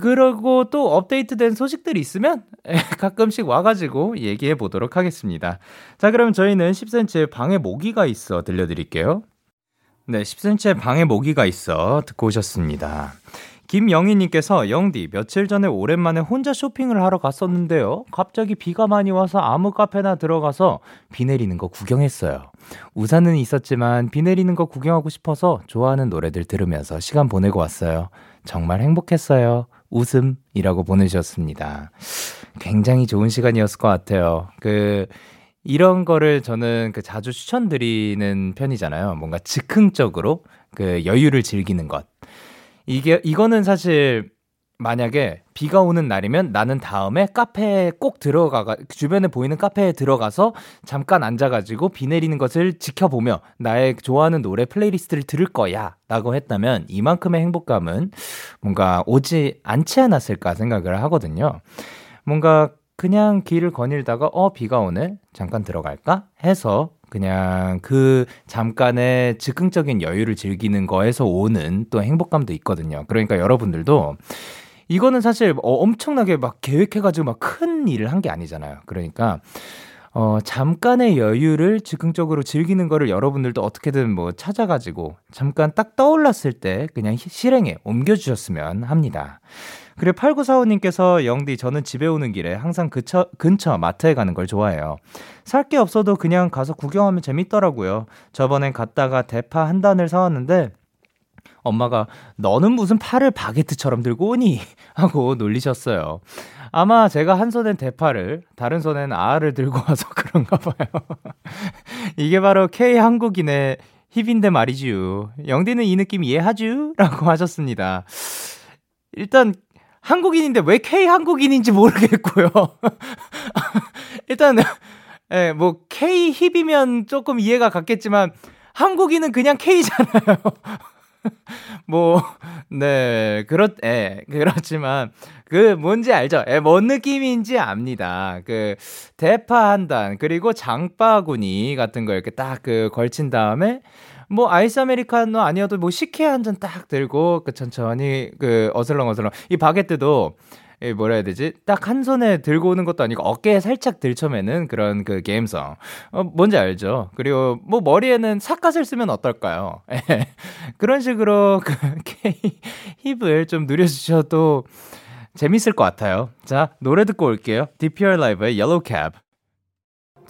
그러고 또 업데이트된 소식들이 있으면 예, *laughs* 가끔씩 와가지고 얘기해 보도록 하겠습니다. 자, 그럼 저희는 10cm의 방에 모기가 있어 들려드릴게요. 네, 10cm의 방에 모기가 있어 듣고 오셨습니다. 김영희님께서 영디 며칠 전에 오랜만에 혼자 쇼핑을 하러 갔었는데요. 갑자기 비가 많이 와서 아무 카페나 들어가서 비 내리는 거 구경했어요. 우산은 있었지만 비 내리는 거 구경하고 싶어서 좋아하는 노래들 들으면서 시간 보내고 왔어요. 정말 행복했어요. 웃음이라고 보내주셨습니다. 굉장히 좋은 시간이었을 것 같아요. 그, 이런 거를 저는 그 자주 추천드리는 편이잖아요. 뭔가 즉흥적으로 그 여유를 즐기는 것. 이게, 이거는 사실 만약에 비가 오는 날이면 나는 다음에 카페에 꼭 들어가가 주변에 보이는 카페에 들어가서 잠깐 앉아가지고 비 내리는 것을 지켜보며 나의 좋아하는 노래 playlist를 들을 거야라고 했다면 이만큼의 행복감은 뭔가 오지 않지 않았을까 생각을 하거든요. 뭔가 그냥 길을 거닐다가 어 비가 오네 잠깐 들어갈까 해서 그냥 그 잠깐의 즉흥적인 여유를 즐기는 거에서 오는 또 행복감도 있거든요. 그러니까 여러분들도 이거는 사실 어, 엄청나게 막 계획해가지고 막 큰 일을 한 게 아니잖아요. 그러니까 어, 잠깐의 여유를 즉흥적으로 즐기는 거를 여러분들도 어떻게든 뭐 찾아가지고 잠깐 딱 떠올랐을 때 그냥 히- 실행에 옮겨주셨으면 합니다. 그리고 8945님께서 영디 저는 집에 오는 길에 항상 그처, 근처 마트에 가는 걸 좋아해요. 살 게 없어도 그냥 가서 구경하면 재밌더라고요. 저번엔 갔다가 대파 한 단을 사왔는데 엄마가 너는 무슨 팔을 바게트처럼 들고 오니? *laughs* 하고 놀리셨어요. 아마 제가 한 손엔 대파를 다른 손엔 알을 들고 와서 *laughs* 그런가 봐요. 이게 바로 K 한국인의 힙인데 말이지요. 영디는 이 느낌 이해하쥬? 라고 하셨습니다. 일단 한국인인데 왜 K 한국인인지 모르겠고요. *laughs* 일단 예, 뭐 K 힙이면 조금 이해가 갔겠지만 한국인은 그냥 K잖아요. *laughs* 뭐, 네, 그렇, 예, 그렇지만, 그, 뭔지 알죠? 예, 뭔 느낌인지 압니다. 그, 대파 한 단, 그리고 장바구니 같은 거 이렇게 딱 그 걸친 다음에, 뭐, 아이스 아메리카노 아니어도 뭐, 식혜 한 잔 딱 들고, 그, 천천히, 그, 어슬렁 어슬렁. 이 바게트도, 예, 뭐라 해야 되지? 딱 한 손에 들고 오는 것도 아니고 어깨에 살짝 들쳐매는 그런 그 게임성. 어, 뭔지 알죠? 그리고 뭐 머리에는 삿갓을 쓰면 어떨까요? *laughs* 예. 그런 식으로 그 *laughs* 힙을 좀 누려주셔도 재밌을 것 같아요. 자, 노래 듣고 올게요. DPR 라이브의 Yellow Cab.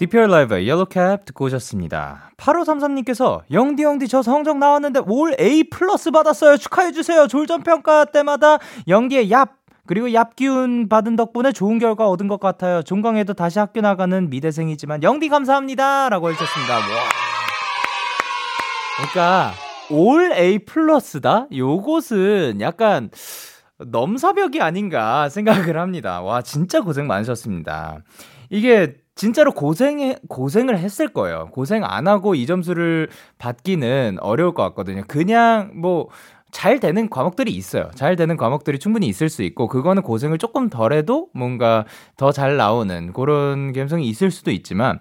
DPR 라이브의 Yellow Cab 듣고 오셨습니다. 8533님께서 영디 영디 저 성적 나왔는데 올 A 플러스 받았어요. 축하해주세요. 졸전평가 때마다 연기의 얍 그리고 얍기운 받은 덕분에 좋은 결과 얻은 것 같아요. 종강에도 다시 학교 나가는 미대생이지만 영디 감사합니다. 라고 해주셨습니다. 와. 그러니까 올 A 플러스다? 요것은 약간 넘사벽이 아닌가 생각을 합니다. 와, 진짜 고생 많으셨습니다. 이게 진짜로 고생해, 고생을 했을 거예요. 고생 안 하고 이 점수를 받기는 어려울 것 같거든요. 그냥 뭐, 잘 되는 과목들이 있어요. 잘 되는 과목들이 충분히 있을 수 있고, 그거는 고생을 조금 덜 해도 뭔가 더 잘 나오는 그런 감성이 있을 수도 있지만,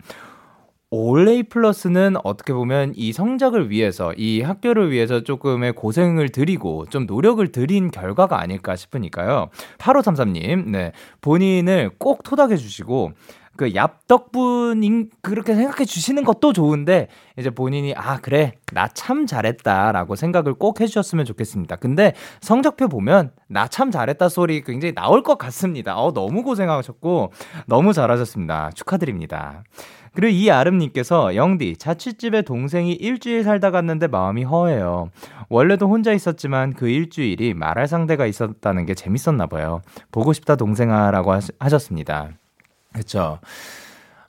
올레이 플러스는 어떻게 보면 이 성적을 위해서, 이 학교를 위해서 조금의 고생을 들이고 좀 노력을 들인 결과가 아닐까 싶으니까요. 8533님, 네. 본인을 꼭 토닥여 주시고, 그 얍덕분인 그렇게 생각해 주시는 것도 좋은데 이제 본인이 아 그래 나 참 잘했다라고 생각을 꼭 해주셨으면 좋겠습니다. 근데 성적표 보면 나 참 잘했다 소리 굉장히 나올 것 같습니다. 어 너무 고생하셨고 너무 잘하셨습니다. 축하드립니다. 그리고 이아름님께서 영디 자취집에 동생이 일주일 살다 갔는데 마음이 허해요. 원래도 혼자 있었지만 그 일주일이 말할 상대가 있었다는 게 재밌었나 봐요. 보고 싶다 동생아라고 하셨습니다. 그쵸.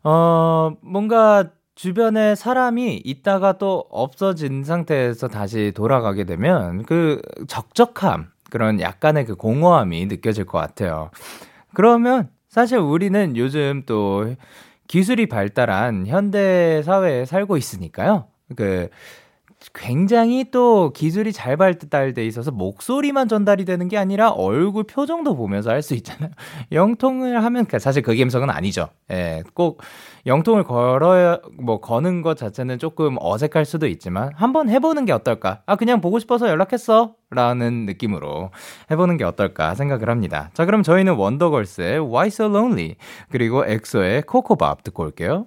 어, 뭔가 주변에 사람이 있다가 또 없어진 상태에서 다시 돌아가게 되면 그 적적함, 그런 약간의 그 공허함이 느껴질 것 같아요. 그러면 사실 우리는 요즘 또 기술이 발달한 현대 사회에 살고 있으니까요. 그 굉장히 또 기술이 잘 발달돼 있어서 목소리만 전달이 되는 게 아니라 얼굴 표정도 보면서 할 수 있잖아요. *laughs* 영통을 하면 그 사실 그 감성은 아니죠. 예, 꼭 영통을 걸어야 뭐 거는 것 자체는 조금 어색할 수도 있지만 한번 해보는 게 어떨까? 아 그냥 보고 싶어서 연락했어라는 느낌으로 해보는 게 어떨까 생각을 합니다. 자 그럼 저희는 원더걸스의 Why So Lonely 그리고 엑소의 코코밥 듣고 올게요.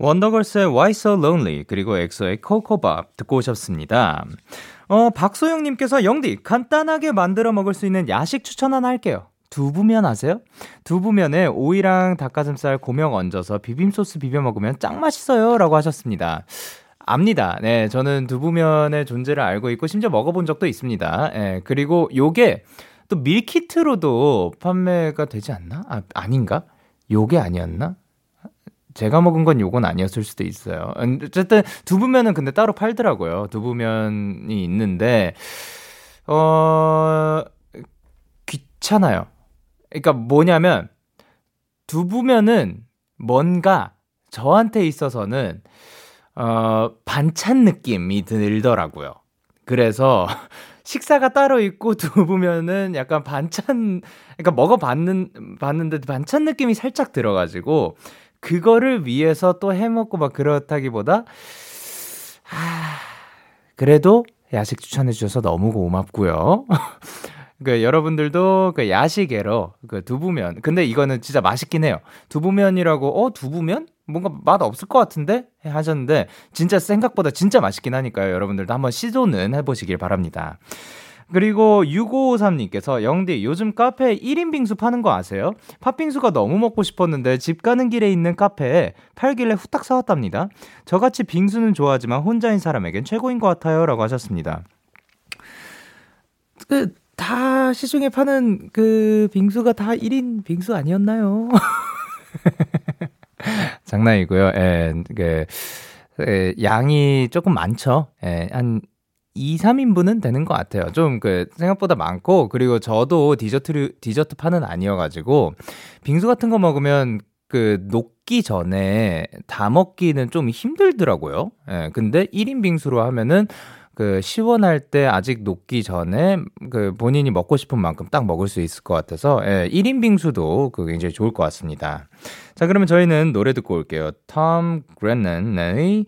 원더걸스의 Why So Lonely 그리고 엑소의 코코밥 듣고 오셨습니다. 어, 박소영님께서 영디 간단하게 만들어 먹을 수 있는 야식 추천 하나 할게요. 두부면 아세요? 두부면에 오이랑 닭가슴살 고명 얹어서 비빔소스 비벼 먹으면 짱 맛있어요 라고 하셨습니다. 압니다. 네, 저는 두부면의 존재를 알고 있고 심지어 먹어본 적도 있습니다. 예, 그리고 요게 또 밀키트로도 판매가 되지 않나? 아, 아닌가? 요게 아니었나? 제가 먹은 건 요건 아니었을 수도 있어요. 음, 어쨌든 두부면은 근데 따로 팔더라고요. 두부면이 있는데 어 귀찮아요. 그러니까 뭐냐면 두부면은 뭔가 저한테 있어서는 어 반찬 느낌이 들더라고요. 그래서 *laughs* 식사가 따로 있고 두부면은 약간 반찬 그러니까 먹어 봤는 봤는데 반찬 느낌이 살짝 들어 가지고 그거를 위해서 또 해먹고 막 그렇다기보다 아 그래도 야식 추천해 주셔서 너무 고맙고요. *laughs* 그 여러분들도 그 야식에로 그 두부면 근데 이거는 진짜 맛있긴 해요. 두부면이라고 어 두부면 뭔가 맛 없을 것 같은데 하셨는데 진짜 생각보다 진짜 맛있긴 하니까요. 여러분들도 한번 시도는 해보시길 바랍니다. 그리고 6553님께서 영디 요즘 카페에 1인 빙수 파는 거 아세요? 팥빙수가 너무 먹고 싶었는데 집 가는 길에 있는 카페에 팔길래 후딱 사왔답니다. 저같이 빙수는 좋아하지만 혼자인 사람에겐 최고인 것 같아요 라고 하셨습니다. 그, 다 시중에 파는 그 빙수가 다 1인 빙수 아니었나요? *laughs* 장난이고요. 예, 그, 예, 양이 조금 많죠. 예, 한 2, 3인분은 되는 것 같아요. 좀 그 생각보다 많고 그리고 저도 디저트 디저트 파는 아니어가지고 빙수 같은 거 먹으면 그 녹기 전에 다 먹기는 좀 힘들더라고요. 예, 근데 1인 빙수로 하면은 그 시원할 때 아직 녹기 전에 그 본인이 먹고 싶은 만큼 딱 먹을 수 있을 것 같아서 예, 1인 빙수도 그 굉장히 좋을 것 같습니다. 자, 그러면 저희는 노래 듣고 올게요. 톰 그레넌의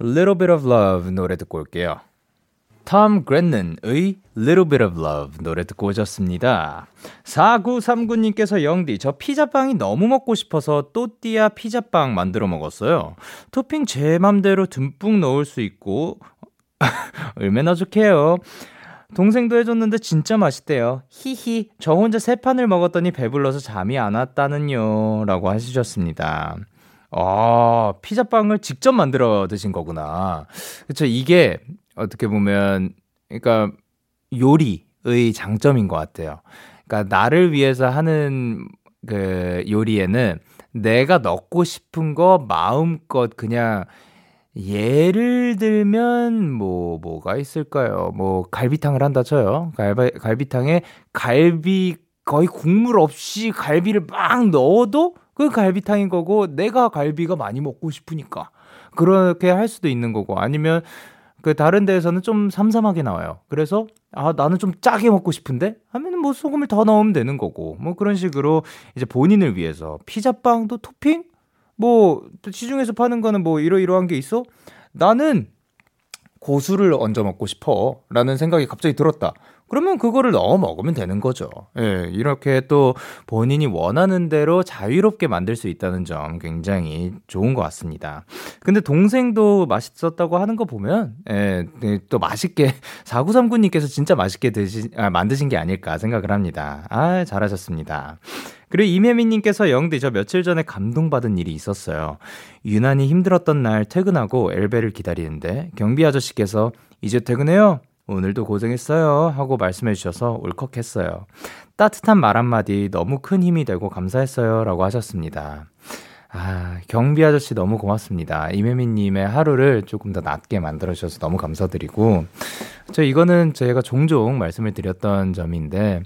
Little Bit of Love 노래 듣고 올게요. 톰 그레넌의 Little Bit of Love 노래 듣고 오셨습니다. 4939님께서 영디 저 피자빵이 너무 먹고 싶어서 또띠아 피자빵 만들어 먹었어요. 토핑 제 맘대로 듬뿍 넣을 수 있고 *laughs* 얼마나 좋게요. 동생도 해줬는데 진짜 맛있대요. 히히. 저 혼자 세 판을 먹었더니 배불러서 잠이 안 왔다는요. 라고 하시셨습니다. 아, 피자빵을 직접 만들어 드신 거구나. 그쵸. 이게 어떻게 보면, 그러니까 요리의 장점인 것 같아요. 그러니까 나를 위해서 하는 그 요리에는 내가 넣고 싶은 거 마음껏 그냥 예를 들면 뭐 뭐가 있을까요? 뭐 갈비탕을 한다 쳐요. 갈비 갈비탕에 갈비 거의 국물 없이 갈비를 막 넣어도 그 갈비탕인 거고 내가 갈비가 많이 먹고 싶으니까 그렇게 할 수도 있는 거고 아니면 그 다른 데에서는 좀 삼삼하게 나와요. 그래서 아 나는 좀 짜게 먹고 싶은데 하면은 뭐 소금을 더 넣으면 되는 거고 뭐 그런 식으로 이제 본인을 위해서 피자빵도 토핑 뭐 시중에서 파는 거는 뭐 이러이러한 게 있어? 나는 고수를 얹어 먹고 싶어 라는 생각이 갑자기 들었다. 그러면 그거를 넣어 먹으면 되는 거죠. 예, 이렇게 또 본인이 원하는 대로 자유롭게 만들 수 있다는 점 굉장히 좋은 것 같습니다. 근데 동생도 맛있었다고 하는 거 보면, 예, 네, 또 맛있게, *laughs* 4939님께서 진짜 맛있게 드시, 아, 만드신 게 아닐까 생각을 합니다. 아, 잘하셨습니다. 그리고 이혜민님께서 영디 저 며칠 전에 감동받은 일이 있었어요. 유난히 힘들었던 날 퇴근하고 엘베를 기다리는데 경비 아저씨께서 이제 퇴근해요. 오늘도 고생했어요. 하고 말씀해 주셔서 울컥했어요. 따뜻한 말 한마디 너무 큰 힘이 되고 감사했어요. 라고 하셨습니다. 아, 경비 아저씨 너무 고맙습니다. 이매미님의 하루를 조금 더 낫게 만들어주셔서 너무 감사드리고, 저 이거는 제가 종종 말씀을 드렸던 점인데,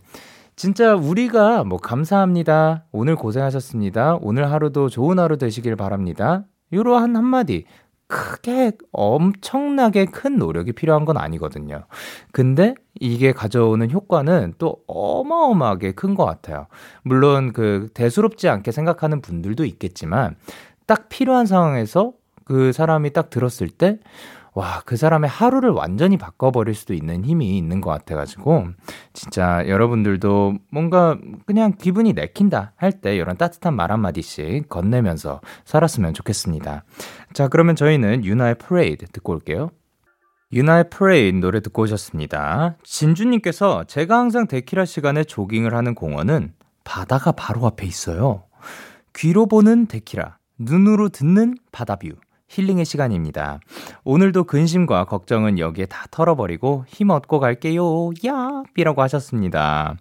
진짜 우리가 뭐 감사합니다. 오늘 고생하셨습니다. 오늘 하루도 좋은 하루 되시길 바랍니다. 이러한 한마디. 크게 엄청나게 큰 노력이 필요한 건 아니거든요. 근데 이게 가져오는 효과는 또 어마어마하게 큰 것 같아요. 물론 그 대수롭지 않게 생각하는 분들도 있겠지만 딱 필요한 상황에서 그 사람이 딱 들었을 때 와, 그 사람의 하루를 완전히 바꿔버릴 수도 있는 힘이 있는 것 같아가지고, 진짜 여러분들도 뭔가 그냥 기분이 내킨다 할 때 이런 따뜻한 말 한마디씩 건네면서 살았으면 좋겠습니다. 자, 그러면 저희는 윤하의 Parade 듣고 올게요. 윤하의 Parade 노래 듣고 오셨습니다. 진주님께서 제가 항상 데키라 시간에 조깅을 하는 공원은 바다가 바로 앞에 있어요. 귀로 보는 데키라, 눈으로 듣는 바다 view. 힐링의 시간입니다. 오늘도 근심과 걱정은 여기에 다 털어버리고 힘 얻고 갈게요. 야! 삐라고 하셨습니다.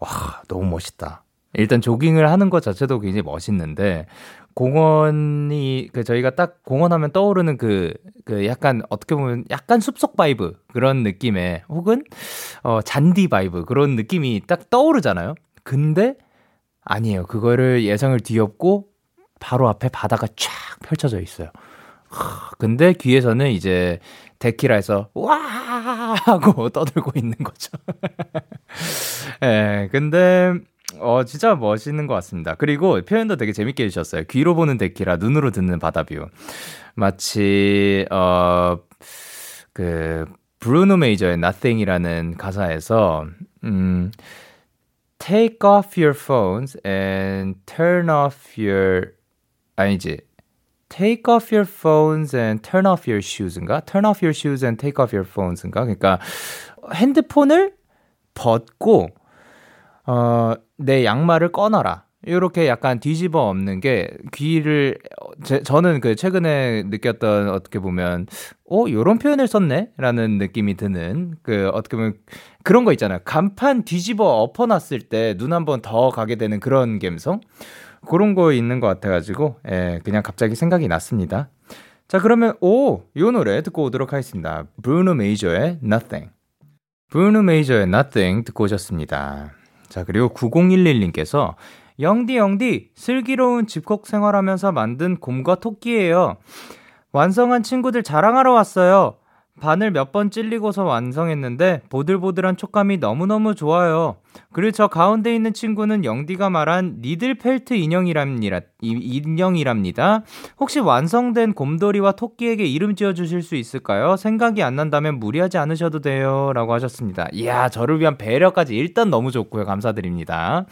와, 너무 멋있다. 일단 조깅을 하는 것 자체도 굉장히 멋있는데, 공원이, 그, 저희가 딱 공원하면 떠오르는 그, 그 약간, 어떻게 보면 약간 숲속 vibe, 그런 느낌의, 혹은, 어, 잔디 vibe, 그런 느낌이 딱 떠오르잖아요? 근데, 아니에요. 그거를 예상을 뒤엎고, 바로 앞에 바다가 쫙 펼쳐져 있어요. 근데 귀에서는 이제 데키라에서 와 하고 *laughs* 떠들고 있는 거죠. *laughs* 예, 근데 어 진짜 멋있는 것 같습니다. 그리고 표현도 되게 재밌게 해주셨어요. 귀로 보는 데키라, 눈으로 듣는 바다뷰. 마치 어그 브루노 메이저의 Nothing이라는 가사에서 음 Take off your phones and turn off your 아니지 take off your phones and turn off your shoes인가? turn off your shoes and take off your phones인가? 그러니까 핸드폰을 벗고 어, 내 양말을 꺼놔라. 이렇게 약간 뒤집어 엎는 게 귀를 제, 저는 그 최근에 느꼈던 어떻게 보면 어 요런 표현을 썼네라는 느낌이 드는 그 어떻게 보면 그런 거 있잖아요 간판 뒤집어 엎어놨을 때 눈 한 번 더 가게 되는 그런 감성 그런 거 있는 것 같아가지고, 예, 그냥 갑자기 생각이 났습니다. 자, 그러면, 오! 요 노래 듣고 오도록 하겠습니다. 브루노 메이저의 Nothing. 브루노 메이저의 Nothing 듣고 오셨습니다. 자, 그리고 9011님께서 영디 영디 슬기로운 집콕 생활하면서 만든 곰과 토끼예요. 완성한 친구들 자랑하러 왔어요. 바늘 몇번 찔리고서 완성했는데 보들보들한 촉감이 너무너무 좋아요. 그리고 저 가운데 있는 친구는 영디가 말한 니들펠트 인형이랍니다. 이- 인형이랍니다. 혹시 완성된 곰돌이와 토끼에게 이름 지어 주실 수 있을까요? 생각이 안 난다면 무리하지 않으셔도 돼요. 라고 하셨습니다. 이야, 저를 위한 배려까지 일단 너무 좋고요. 감사드립니다.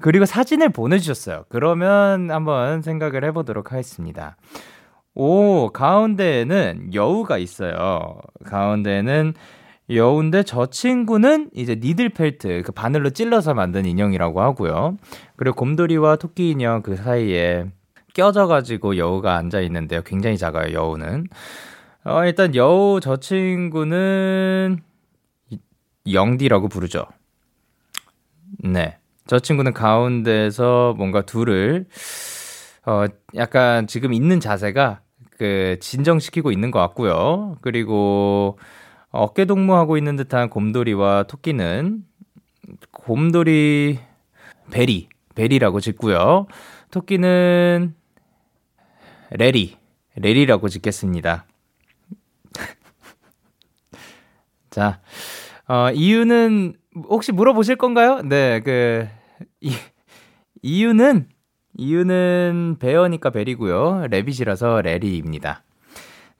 그리고 사진을 보내 주셨어요. 그러면 한번 생각을 해 보도록 하겠습니다. 오, 가운데에는 여우가 있어요. 가운데에는 여우인데 저 친구는 이제 니들 펠트, 그 바늘로 찔러서 만든 인형이라고 하고요. 그리고 곰돌이와 토끼 인형 그 사이에 껴져가지고 여우가 앉아있는데요. 굉장히 작아요, 여우는. 어, 일단 여우 저 친구는 이- 영디라고 부르죠. 네. 저 친구는 가운데에서 뭔가 둘을 어, 약간 지금 있는 자세가 그 진정시키고 있는 것 같고요. 그리고 어깨 동무하고 있는 듯한 곰돌이와 토끼는 곰돌이 베리, 베리라고 짓고요. 토끼는 레리, 레리라고 짓겠습니다. *laughs* 자, 어, 이유는 혹시 물어보실 건가요? 네, 그 이, 이유는 이유는 베어니까 베리고요. 레빗이라서 레리입니다.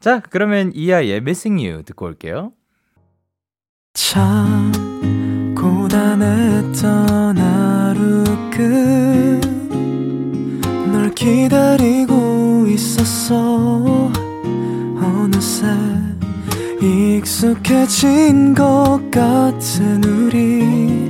자, 그러면 이하의 Missing You 듣고 올게요. 참 고단했던 하루 끝널 기다리고 있었어 어느새 익숙해진 것 같은 우리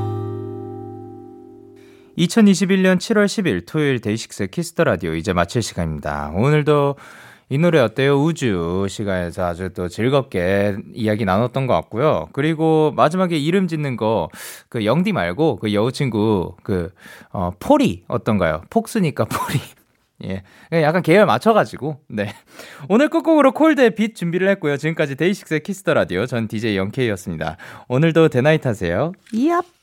2021년 7월 10일 토요일 데이식스 키스 더 라디오 이제 마칠 시간입니다. 오늘도 이 노래 어때요? 우주 시간에서 아주 또 즐겁게 이야기 나눴던 것 같고요. 그리고 마지막에 이름 짓는 거, 그 영디 말고 그 여우친구, 그, 어, 포리 어떤가요? fox니까 포리. *laughs* 예. 약간 계열 맞춰가지고, 네. 오늘 끝곡으로 콜드의 빛 준비를 했고요. 지금까지 데이식스의 키스 더 라디오. 전 DJ 영케이였습니다. 오늘도 대나잇 하세요. 얍!